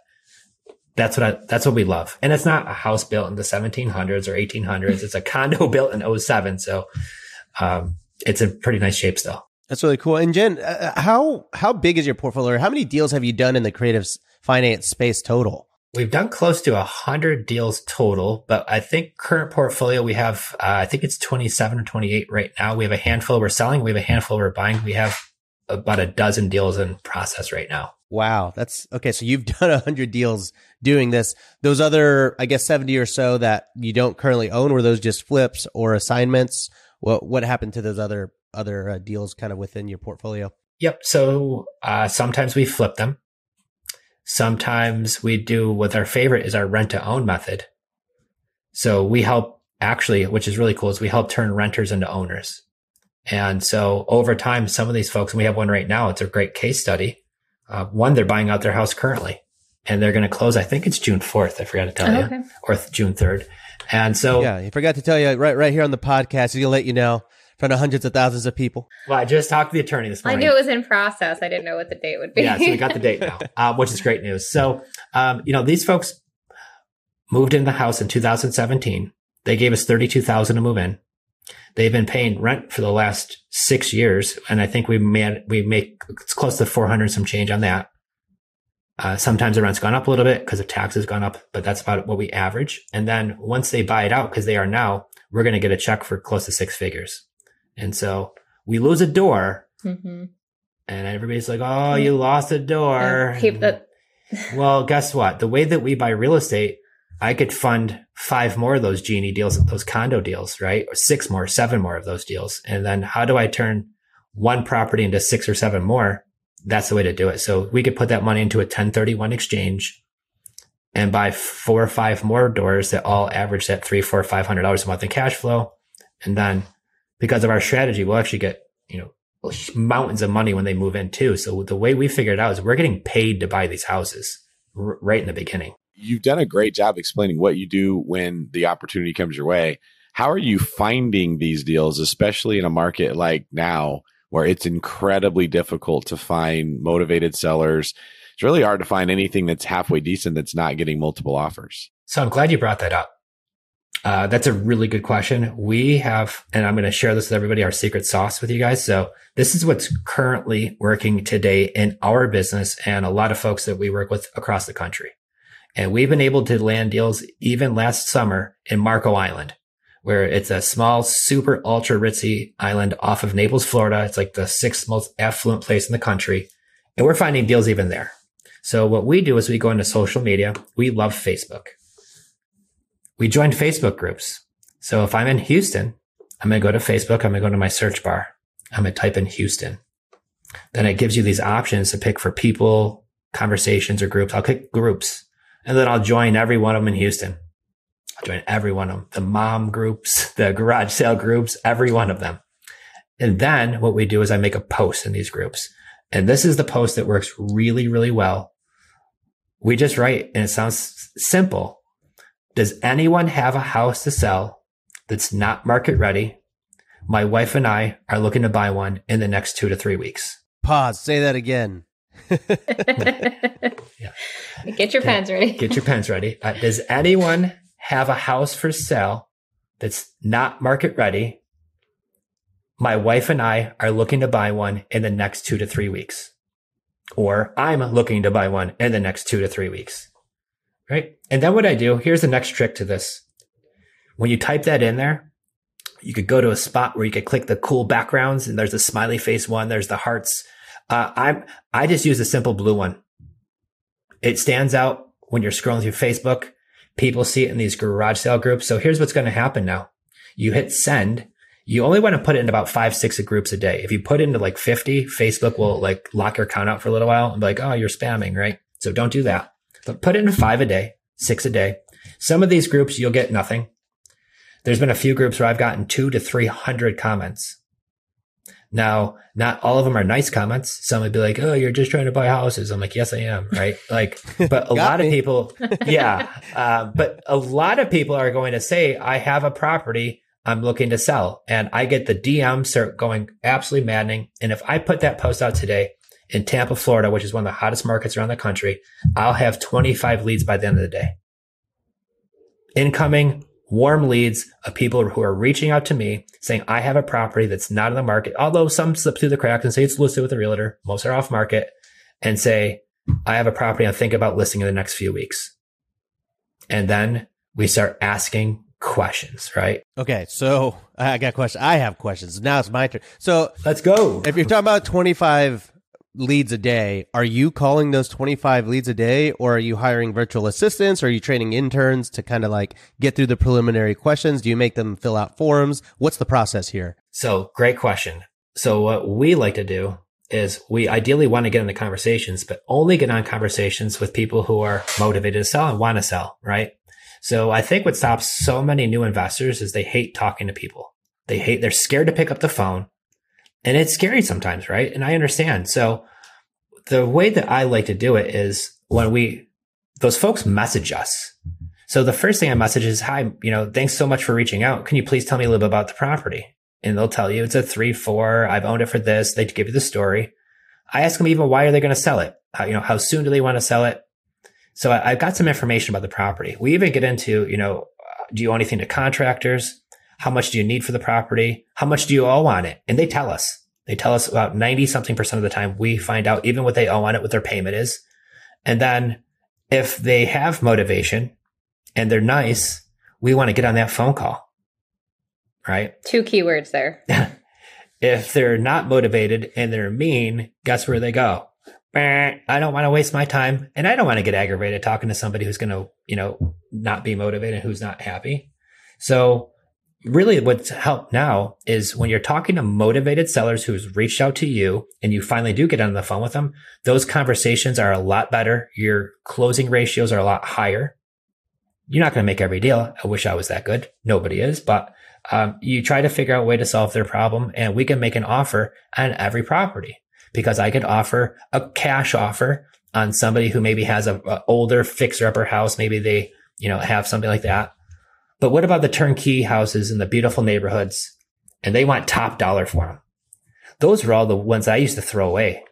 That's what I, that's what we love. And it's not a house built in the 1700s or 1800s. It's a condo <laughs> built in 07. So, um, it's a pretty nice shape still. That's really cool. And Jenn, uh, how, how big is your portfolio? How many deals have you done in the creative finance space total? We've done close to a hundred deals total, but I think current portfolio we have, uh, I think it's 27 or 28 right now. We have a handful we're selling. We have a handful we're buying. We have about a dozen deals in process right now. Wow. That's okay. So you've <laughs> done a hundred deals doing this. Those other, I guess 70 or so that you don't currently own, were those just flips or assignments? What, what happened to those other, other uh, deals kind of within your portfolio? Yep. So, uh, sometimes we flip them. Sometimes we do what our favorite is our rent to own method. So we help actually, which is really cool, is we help turn renters into owners. And so over time, some of these folks, and we have one right now, it's a great case study. Uh, one, they're buying out their house currently and they're going to close. I think it's June 4th. I forgot to tell oh, you or June 3rd. And so, yeah, I forgot to tell you right, right here on the podcast. He'll let you know front of hundreds of thousands of people. Well, I just talked to the attorney this morning. I knew it was in process. I didn't know what the date would be. yeah, so we got the date now, <laughs> uh, which is great news. So, um, you know, these folks moved into the house in 2017. They gave us 32,000 to move in. They've been paying rent for the last six years. And I think we made, we make it's close to 400 some change on that. Uh, sometimes the rent's gone up a little bit because the tax has gone up, but that's about what we average. And then once they buy it out, because they are now, we're going to get a check for close to six figures. And so we lose a door mm-hmm. and everybody's like, Oh, you lost a door. keep that. <laughs> well, guess what? The way that we buy real estate, I could fund five more of those genie deals, those condo deals, right? Or six more, seven more of those deals. And then how do I turn one property into six or seven more? That's the way to do it. So we could put that money into a 1031 exchange and buy four or five more doors that all average that three, four, five hundred dollars a month in cash flow. And then because of our strategy, we'll actually get, you know, mountains of money when they move in too. So the way we figured it out is we're getting paid to buy these houses r- right in the beginning. You've done a great job explaining what you do when the opportunity comes your way. How are you finding these deals, especially in a market like now where it's incredibly difficult to find motivated sellers? It's really hard to find anything that's halfway decent that's not getting multiple offers. So I'm glad you brought that up. Uh, that's a really good question. We have, and I'm going to share this with everybody, our secret sauce with you guys. So this is what's currently working today in our business and a lot of folks that we work with across the country. And we've been able to land deals even last summer in Marco Island, where it's a small, super ultra ritzy island off of Naples, Florida. It's like the sixth most affluent place in the country. And we're finding deals even there. So what we do is we go into social media. We love Facebook we joined Facebook groups. So if I'm in Houston, I'm going to go to Facebook. I'm going to go to my search bar. I'm going to type in Houston. Then it gives you these options to pick for people, conversations or groups. I'll click groups and then I'll join every one of them in Houston. I'll join every one of them, the mom groups, <laughs> the garage sale groups, every one of them. And then what we do is I make a post in these groups. And this is the post that works really, really well. We just write and it sounds simple, does anyone have a house to sell that's not market ready? My wife and I are looking to buy one in the next two to three weeks. Pause. Say that again. <laughs> yeah. Get your pens ready. Get your pens ready. Uh, does anyone have a house for sale that's not market ready? My wife and I are looking to buy one in the next two to three weeks. Or I'm looking to buy one in the next two to three weeks right? And then what I do, here's the next trick to this. When you type that in there, you could go to a spot where you could click the cool backgrounds and there's a smiley face one. There's the hearts. Uh, I, I just use a simple blue one. It stands out when you're scrolling through Facebook. People see it in these garage sale groups. So here's what's going to happen now. You hit send. You only want to put it in about five, six groups a day. If you put into like 50, Facebook will like lock your account out for a little while and be like, oh, you're spamming, right? So don't do that. But put in five a day, six a day. Some of these groups you'll get nothing. There's been a few groups where I've gotten two to 300 comments. Now, not all of them are nice comments. Some would be like, "Oh, you're just trying to buy houses." I'm like, "Yes, I am." Right? Like, <laughs> but a lot me. of people, <laughs> yeah. Uh, but a lot of people are going to say, "I have a property I'm looking to sell," and I get the DMs start going absolutely maddening. And if I put that post out today in Tampa, Florida, which is one of the hottest markets around the country, I'll have 25 leads by the end of the day. Incoming warm leads of people who are reaching out to me saying, I have a property that's not in the market. Although some slip through the cracks and say it's listed with a realtor. Most are off market and say, I have a property I'm thinking about listing in the next few weeks. And then we start asking questions, right? Okay, so I got questions. I have questions. Now it's my turn. So Let's go. if you're talking about 25 leads a day, are you calling those 25 leads a day or are you hiring virtual assistants? Or are you training interns to kind of like get through the preliminary questions? Do you make them fill out forms? What's the process here? So great question. So what we like to do is we ideally want to get into conversations, but only get on conversations with people who are motivated to sell and want to sell, right? So I think what stops so many new investors is they hate talking to people. They hate, they're scared to pick up the phone and it's scary sometimes, right? And I understand. So the way that I like to do it is when we, those folks message us. So the first thing I message is, hi, you know, thanks so much for reaching out. Can you please tell me a little bit about the property? And they'll tell you it's a three, four. I've owned it for this. They give you the story. I ask them even why are they going to sell it? How, you know, how soon do they want to sell it? So I, I've got some information about the property. We even get into, you know, uh, do you owe anything to contractors? How much do you need for the property? How much do you owe on it? And they tell us. They tell us about 90 something percent of the time we find out even what they owe on it, what their payment is. And then if they have motivation and they're nice, we want to get on that phone call. Right? <laughs> Two keywords there. if they're not motivated and they're mean, guess where they go? "Eh, I don't want to waste my time and I don't want to get aggravated talking to somebody who's going to, you know, not be motivated, who's not happy. So really what's helped now is when you're talking to motivated sellers who's reached out to you and you finally do get on the phone with them, those conversations are a lot better. Your closing ratios are a lot higher. You're not going to make every deal. I wish I was that good. Nobody is, but um, you try to figure out a way to solve their problem and we can make an offer on every property because I could offer a cash offer on somebody who maybe has a, a older fixer upper house. Maybe they, you know, have something like that. But what about the turnkey houses in the beautiful neighborhoods? And they want top dollar for them. Those were all the ones I used to throw away.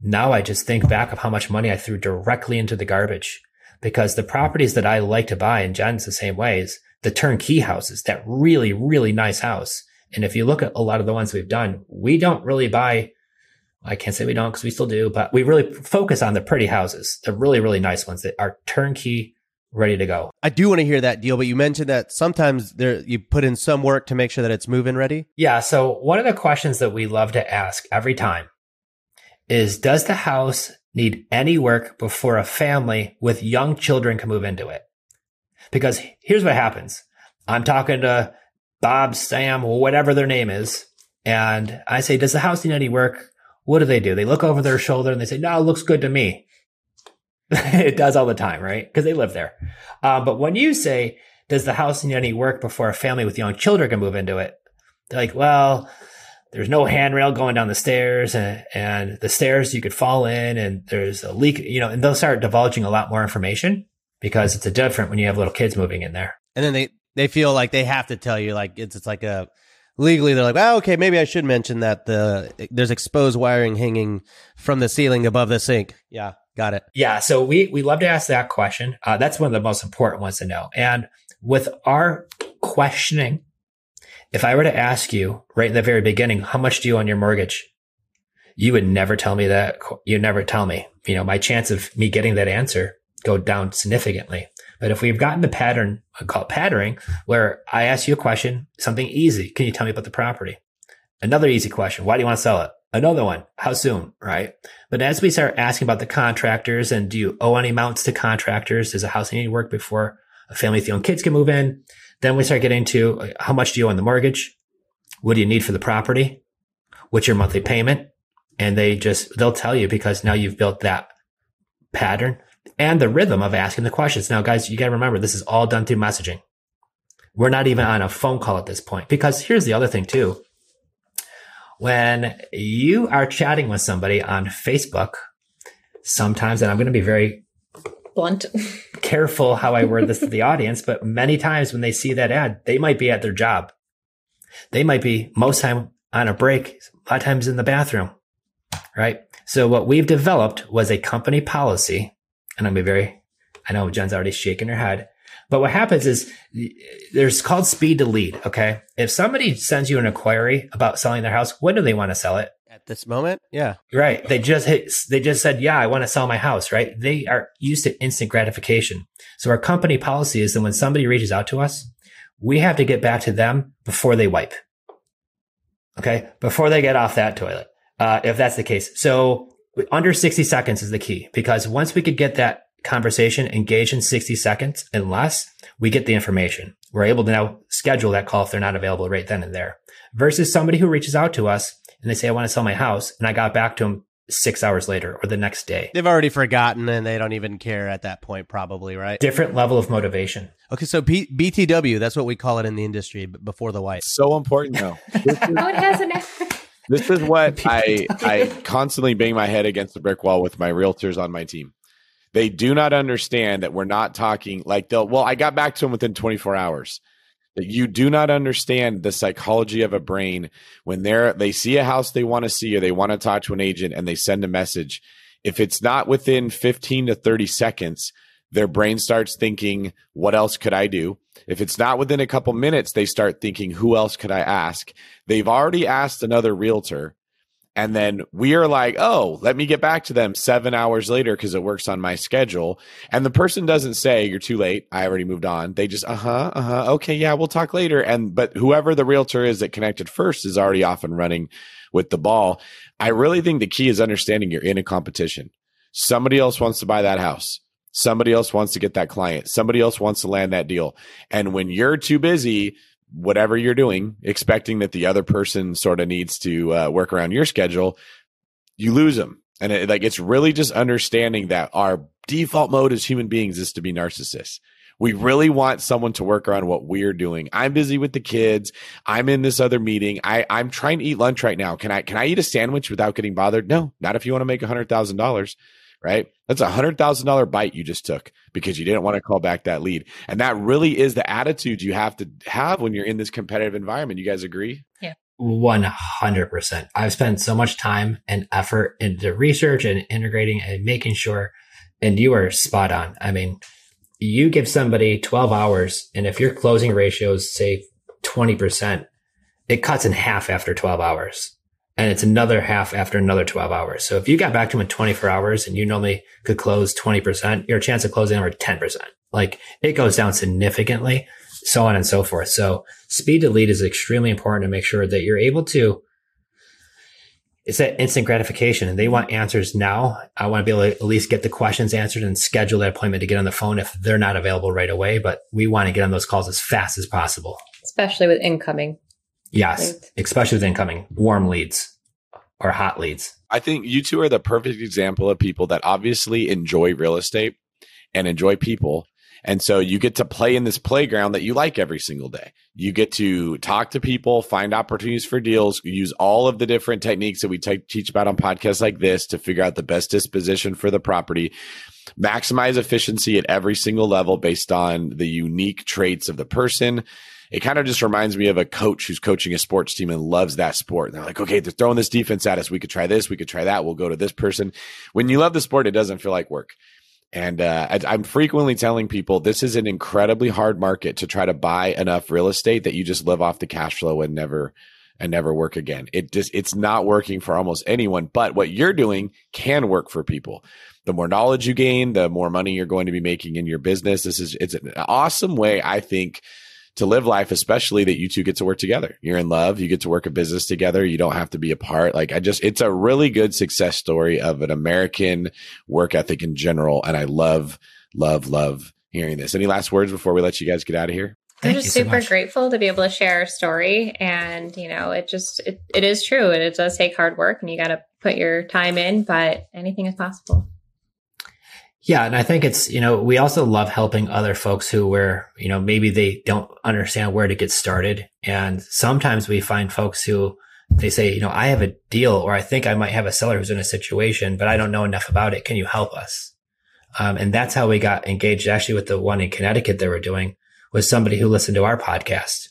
Now I just think back of how much money I threw directly into the garbage because the properties that I like to buy, and Jenn's the same way, is the turnkey houses, that really, really nice house. And if you look at a lot of the ones we've done, we don't really buy, I can't say we don't because we still do, but we really focus on the pretty houses, the really, really nice ones that are turnkey ready to go. I do want to hear that deal, but you mentioned that sometimes there you put in some work to make sure that it's move-in ready. Yeah. So one of the questions that we love to ask every time is Does the house need any work before a family with young children can move into it? Because here's what happens. I'm talking to Bob, Sam, whatever their name is. And I say, does the house need any work? What do they do? They look over their shoulder and they say, no, it looks good to me. <laughs> it does all the time, right? Because they live there. Uh, but when you say, does the house need any work before a family with young children can move into it? They're like, well, there's no handrail going down the stairs and, and the stairs you could fall in and there's a leak, you know, and they'll start divulging a lot more information because it's a different when you have little kids moving in there. And then they they feel like they have to tell you like it's it's like a legally they're like, "Oh, okay, maybe I should mention that the there's exposed wiring hanging from the ceiling above the sink." Yeah, got it. Yeah. So we, we love to ask that question. Uh, that's one of the most important ones to know. And with our questioning, if I were to ask you right in the very beginning, how much do you own your mortgage? You would never tell me that. You'd never tell me, you know, my chance of me getting that answer go down significantly. But if we've gotten the pattern, I call it patterning, where I ask you a question, something easy. Can you tell me about the property? Another easy question. Why do you want to sell it? Another one. How soon? Right. But as we start asking about the contractors and do you owe any amounts to contractors? Does a house need work before a family with young kids can move in? Then we start getting to uh, how much do you owe on the mortgage? What do you need for the property? What's your monthly payment? And they just, they'll tell you because now you've built that pattern and the rhythm of asking the questions. Now, guys, you got to remember this is all done through messaging. We're not even on a phone call at this point because here's the other thing too. When you are chatting with somebody on Facebook, sometimes, and I'm going to be very Blunt. careful how I word this to <laughs> the audience, but many times when they see that ad, they might be at their job. They might be most time on a break, a lot of times in the bathroom, right? So what we've developed was a company policy, and I'm be very, I know Jenn's already shaking her head, but what happens is there's called speed to lead. Okay. If somebody sends you an inquiry about selling their house, when do they want to sell it? At this moment, yeah. Right. They just hit, they just said, yeah, I want to sell my house, right? They are used to instant gratification. So our company policy is that when somebody reaches out to us, we have to get back to them before they wipe. Okay. Before they get off that toilet. Uh, if that's the case. So under 60 seconds is the key because once we could get that conversation engaged in 60 seconds and less, we get the information. We're able to now schedule that call if they're not available right then and there versus somebody who reaches out to us and they say, I want to sell my house. And I got back to them six hours later or the next day. They've already forgotten and they don't even care at that point, probably, right? Different level of motivation. Okay, so B- BTW, that's what we call it in the industry b- before the white. So important though. This <laughs> is, Oh, it has an. <laughs> this is what <laughs> I I constantly bang my head against the brick wall with my realtors on my team. They do not understand that we're not talking like they'll well, I got back to them within 24 hours. That you do not understand the psychology of a brain when they're they see a house they want to see or they want to talk to an agent and they send a message. If it's not within 15 to 30 seconds, their brain starts thinking, what else could I do? If it's not within a couple minutes, they start thinking, who else could I ask? They've already asked another realtor. And then we are like, oh, let me get back to them seven hours later because it works on my schedule. And the person doesn't say, you're too late. I already moved on. They just, uh huh, uh huh. Okay, yeah, we'll talk later. And, but whoever the realtor is that connected first is already off and running with the ball. I really think the key is understanding you're in a competition. Somebody else wants to buy that house. Somebody else wants to get that client. Somebody else wants to land that deal. And when you're too busy, whatever you're doing, expecting that the other person sort of needs to uh, work around your schedule, you lose them. And it, like it's really just understanding that our default mode as human beings is to be narcissists. We really want someone to work around what we're doing. I'm busy with the kids. I'm in this other meeting. I, I'm trying to eat lunch right now. Can I can I eat a sandwich without getting bothered? No, not if you want to make a hundred thousand dollars right? That's a hundred thousand dollar bite you just took because you didn't want to call back that lead. And that really is the attitude you have to have when you're in this competitive environment. You guys agree? Yeah. 100%. I've spent so much time and effort into research and integrating and making sure, and you are spot on. I mean, you give somebody 12 hours, and if your closing ratio is, say 20%, it cuts in half after 12 hours. And it's another half after another 12 hours. So if you got back to them in 24 hours and you normally could close 20%, your chance of closing over 10%. Like it goes down significantly, so on and so forth. So speed to lead is extremely important to make sure that you're able to it's that instant gratification and they want answers now. I want to be able to at least get the questions answered and schedule that appointment to get on the phone if they're not available right away. But we want to get on those calls as fast as possible. Especially with incoming. Yes, especially with incoming warm leads or hot leads. I think you two are the perfect example of people that obviously enjoy real estate and enjoy people. And so you get to play in this playground that you like every single day. You get to talk to people, find opportunities for deals, use all of the different techniques that we te- teach about on podcasts like this to figure out the best disposition for the property, maximize efficiency at every single level based on the unique traits of the person. It kind of just reminds me of a coach who's coaching a sports team and loves that sport. And they're like, okay, they're throwing this defense at us. We could try this. We could try that. We'll go to this person. When you love the sport, it doesn't feel like work. And uh, I, I'm frequently telling people this is an incredibly hard market to try to buy enough real estate that you just live off the cash flow and never and never work again. It just it's not working for almost anyone. But what you're doing can work for people. the more knowledge you gain, the more money you're going to be making in your business. This is it's an awesome way, I think, to live life, especially that you two get to work together. You're in love, you get to work a business together, you don't have to be apart. Like I just it's a really good success story of an American work ethic in general. And I love, love, love hearing this. Any last words before we let you guys get out of here? Thank I'm just super so grateful to be able to share our story. And, you know, it just, it, it is true. And it does take hard work and you got to put your time in, but anything is possible. Yeah. And I think it's, you know, we also love helping other folks who were, you know, maybe they don't understand where to get started. And sometimes we find folks who they say, you know, I have a deal or I think I might have a seller who's in a situation, but I don't know enough about it. Can you help us? Um, and that's how we got engaged actually with the one in Connecticut that we're doing was somebody who listened to our podcast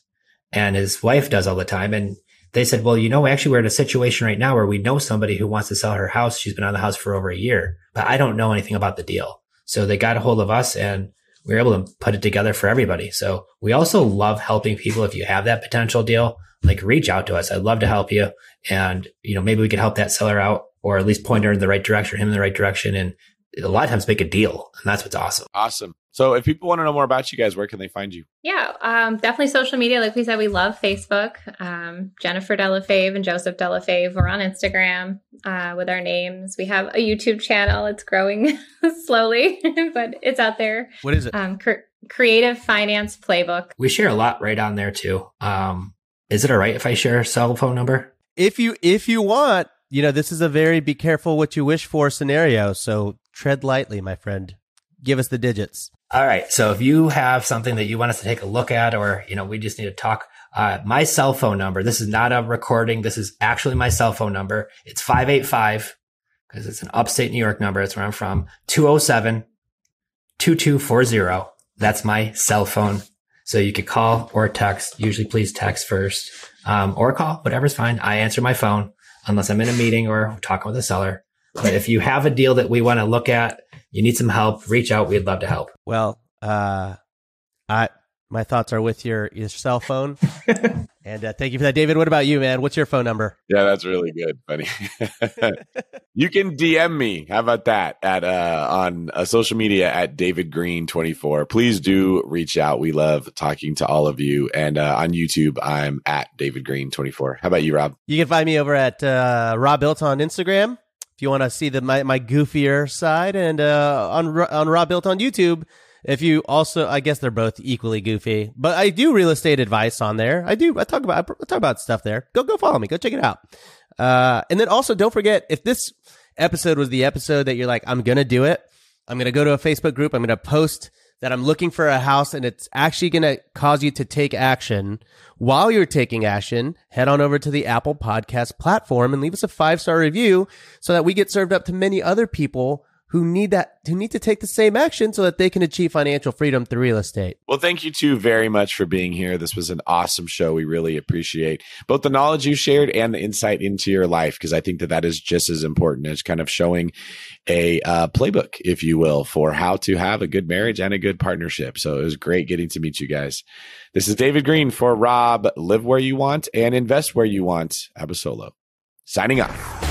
and his wife does all the time. And they said, well, you know, actually we're in a situation right now where we know somebody who wants to sell her house. She's been on the house for over a year, but I don't know anything about the deal. So they got a hold of us and we were able to put it together for everybody. So we also love helping people. If you have that potential deal, like reach out to us. I'd love to help you. And, you know, maybe we could help that seller out or at least point her in the right direction, him in the right direction. And a lot of times make a deal. And that's what's awesome. Awesome. So if people want to know more about you guys, where can they find you? Yeah, um, definitely social media. Like we said, we love Facebook. Um, Jennifer Delle Fave and Joseph Delle Fave. We're on Instagram uh, with our names. We have a YouTube channel. It's growing <laughs> slowly, <laughs> but it's out there. What is it? Um, cr- Creative Finance Playbook. We share a lot right on there too. Um, is it all right if I share a cell phone number? If you if you want, you know, this is a very be careful what you wish for scenario. So tread lightly, my friend. Give us the digits. All right. So if you have something that you want us to take a look at, or, you know, we just need to talk, uh, my cell phone number, this is not a recording. This is actually my cell phone number. It's 585 because it's an upstate New York number. That's where I'm from. 207 2240. That's my cell phone. So you could call or text. Usually please text first, um, or call, whatever's fine. I answer my phone unless I'm in a meeting or talking with a seller. But if you have a deal that we want to look at, you need some help, reach out. We'd love to help. Well, uh, I my thoughts are with your your cell phone. <laughs> and uh, thank you for that, David. What about you, man? What's your phone number? Yeah, that's really good, buddy. <laughs> you can DM me. How about that? At uh, on uh, social media at David Greene twenty four. Please do reach out. We love talking to all of you. And uh, on YouTube, I'm at David Greene twenty four. How about you, Rob? You can find me over at uh, Robuilt on Instagram you want to see the my, my goofier side, and uh, on on Robuilt on YouTube. If you also, I guess they're both equally goofy, but I do real estate advice on there. I do. I talk about I talk about stuff there. Go go follow me. Go check it out. Uh, and then also don't forget if this episode was the episode that you're like, I'm gonna do it. I'm gonna go to a Facebook group. I'm gonna post that I'm looking for a house and it's actually going to cause you to take action. While you're taking action, head on over to the Apple Podcast platform and leave us a five star review so that we get served up to many other people who need that who need to take the same action so that they can achieve financial freedom through real estate. Well, thank you two very much for being here. This was an awesome show. We really appreciate both the knowledge you shared and the insight into your life because I think that that is just as important as kind of showing a uh, playbook, if you will, for how to have a good marriage and a good partnership. So it was great getting to meet you guys. This is David Greene for Rob. Live where you want and invest where you want. Abasolo. Signing off.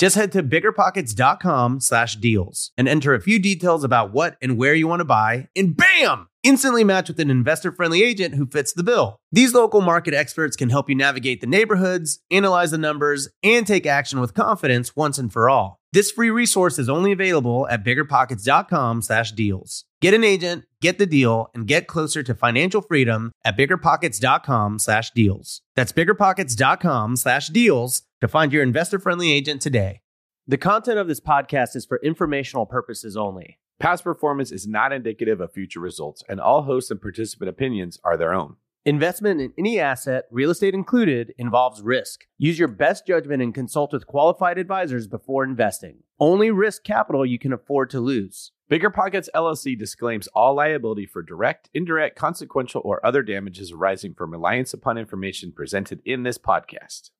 Just head to biggerpockets.com slash deals and enter a few details about what and where you want to buy, and bam! Instantly match with an investor friendly agent who fits the bill. These local market experts can help you navigate the neighborhoods, analyze the numbers, and take action with confidence once and for all. This free resource is only available at biggerpockets.com slash deals. Get an agent, get the deal, and get closer to financial freedom at biggerpockets.com slash deals. That's biggerpockets.com slash deals to find your investor friendly agent today. The content of this podcast is for informational purposes only. Past performance is not indicative of future results, and all host and participant opinions are their own. Investment in any asset, real estate included, involves risk. Use your best judgment and consult with qualified advisors before investing. Only risk capital you can afford to lose. Bigger Pockets LLC disclaims all liability for direct, indirect, consequential, or other damages arising from reliance upon information presented in this podcast.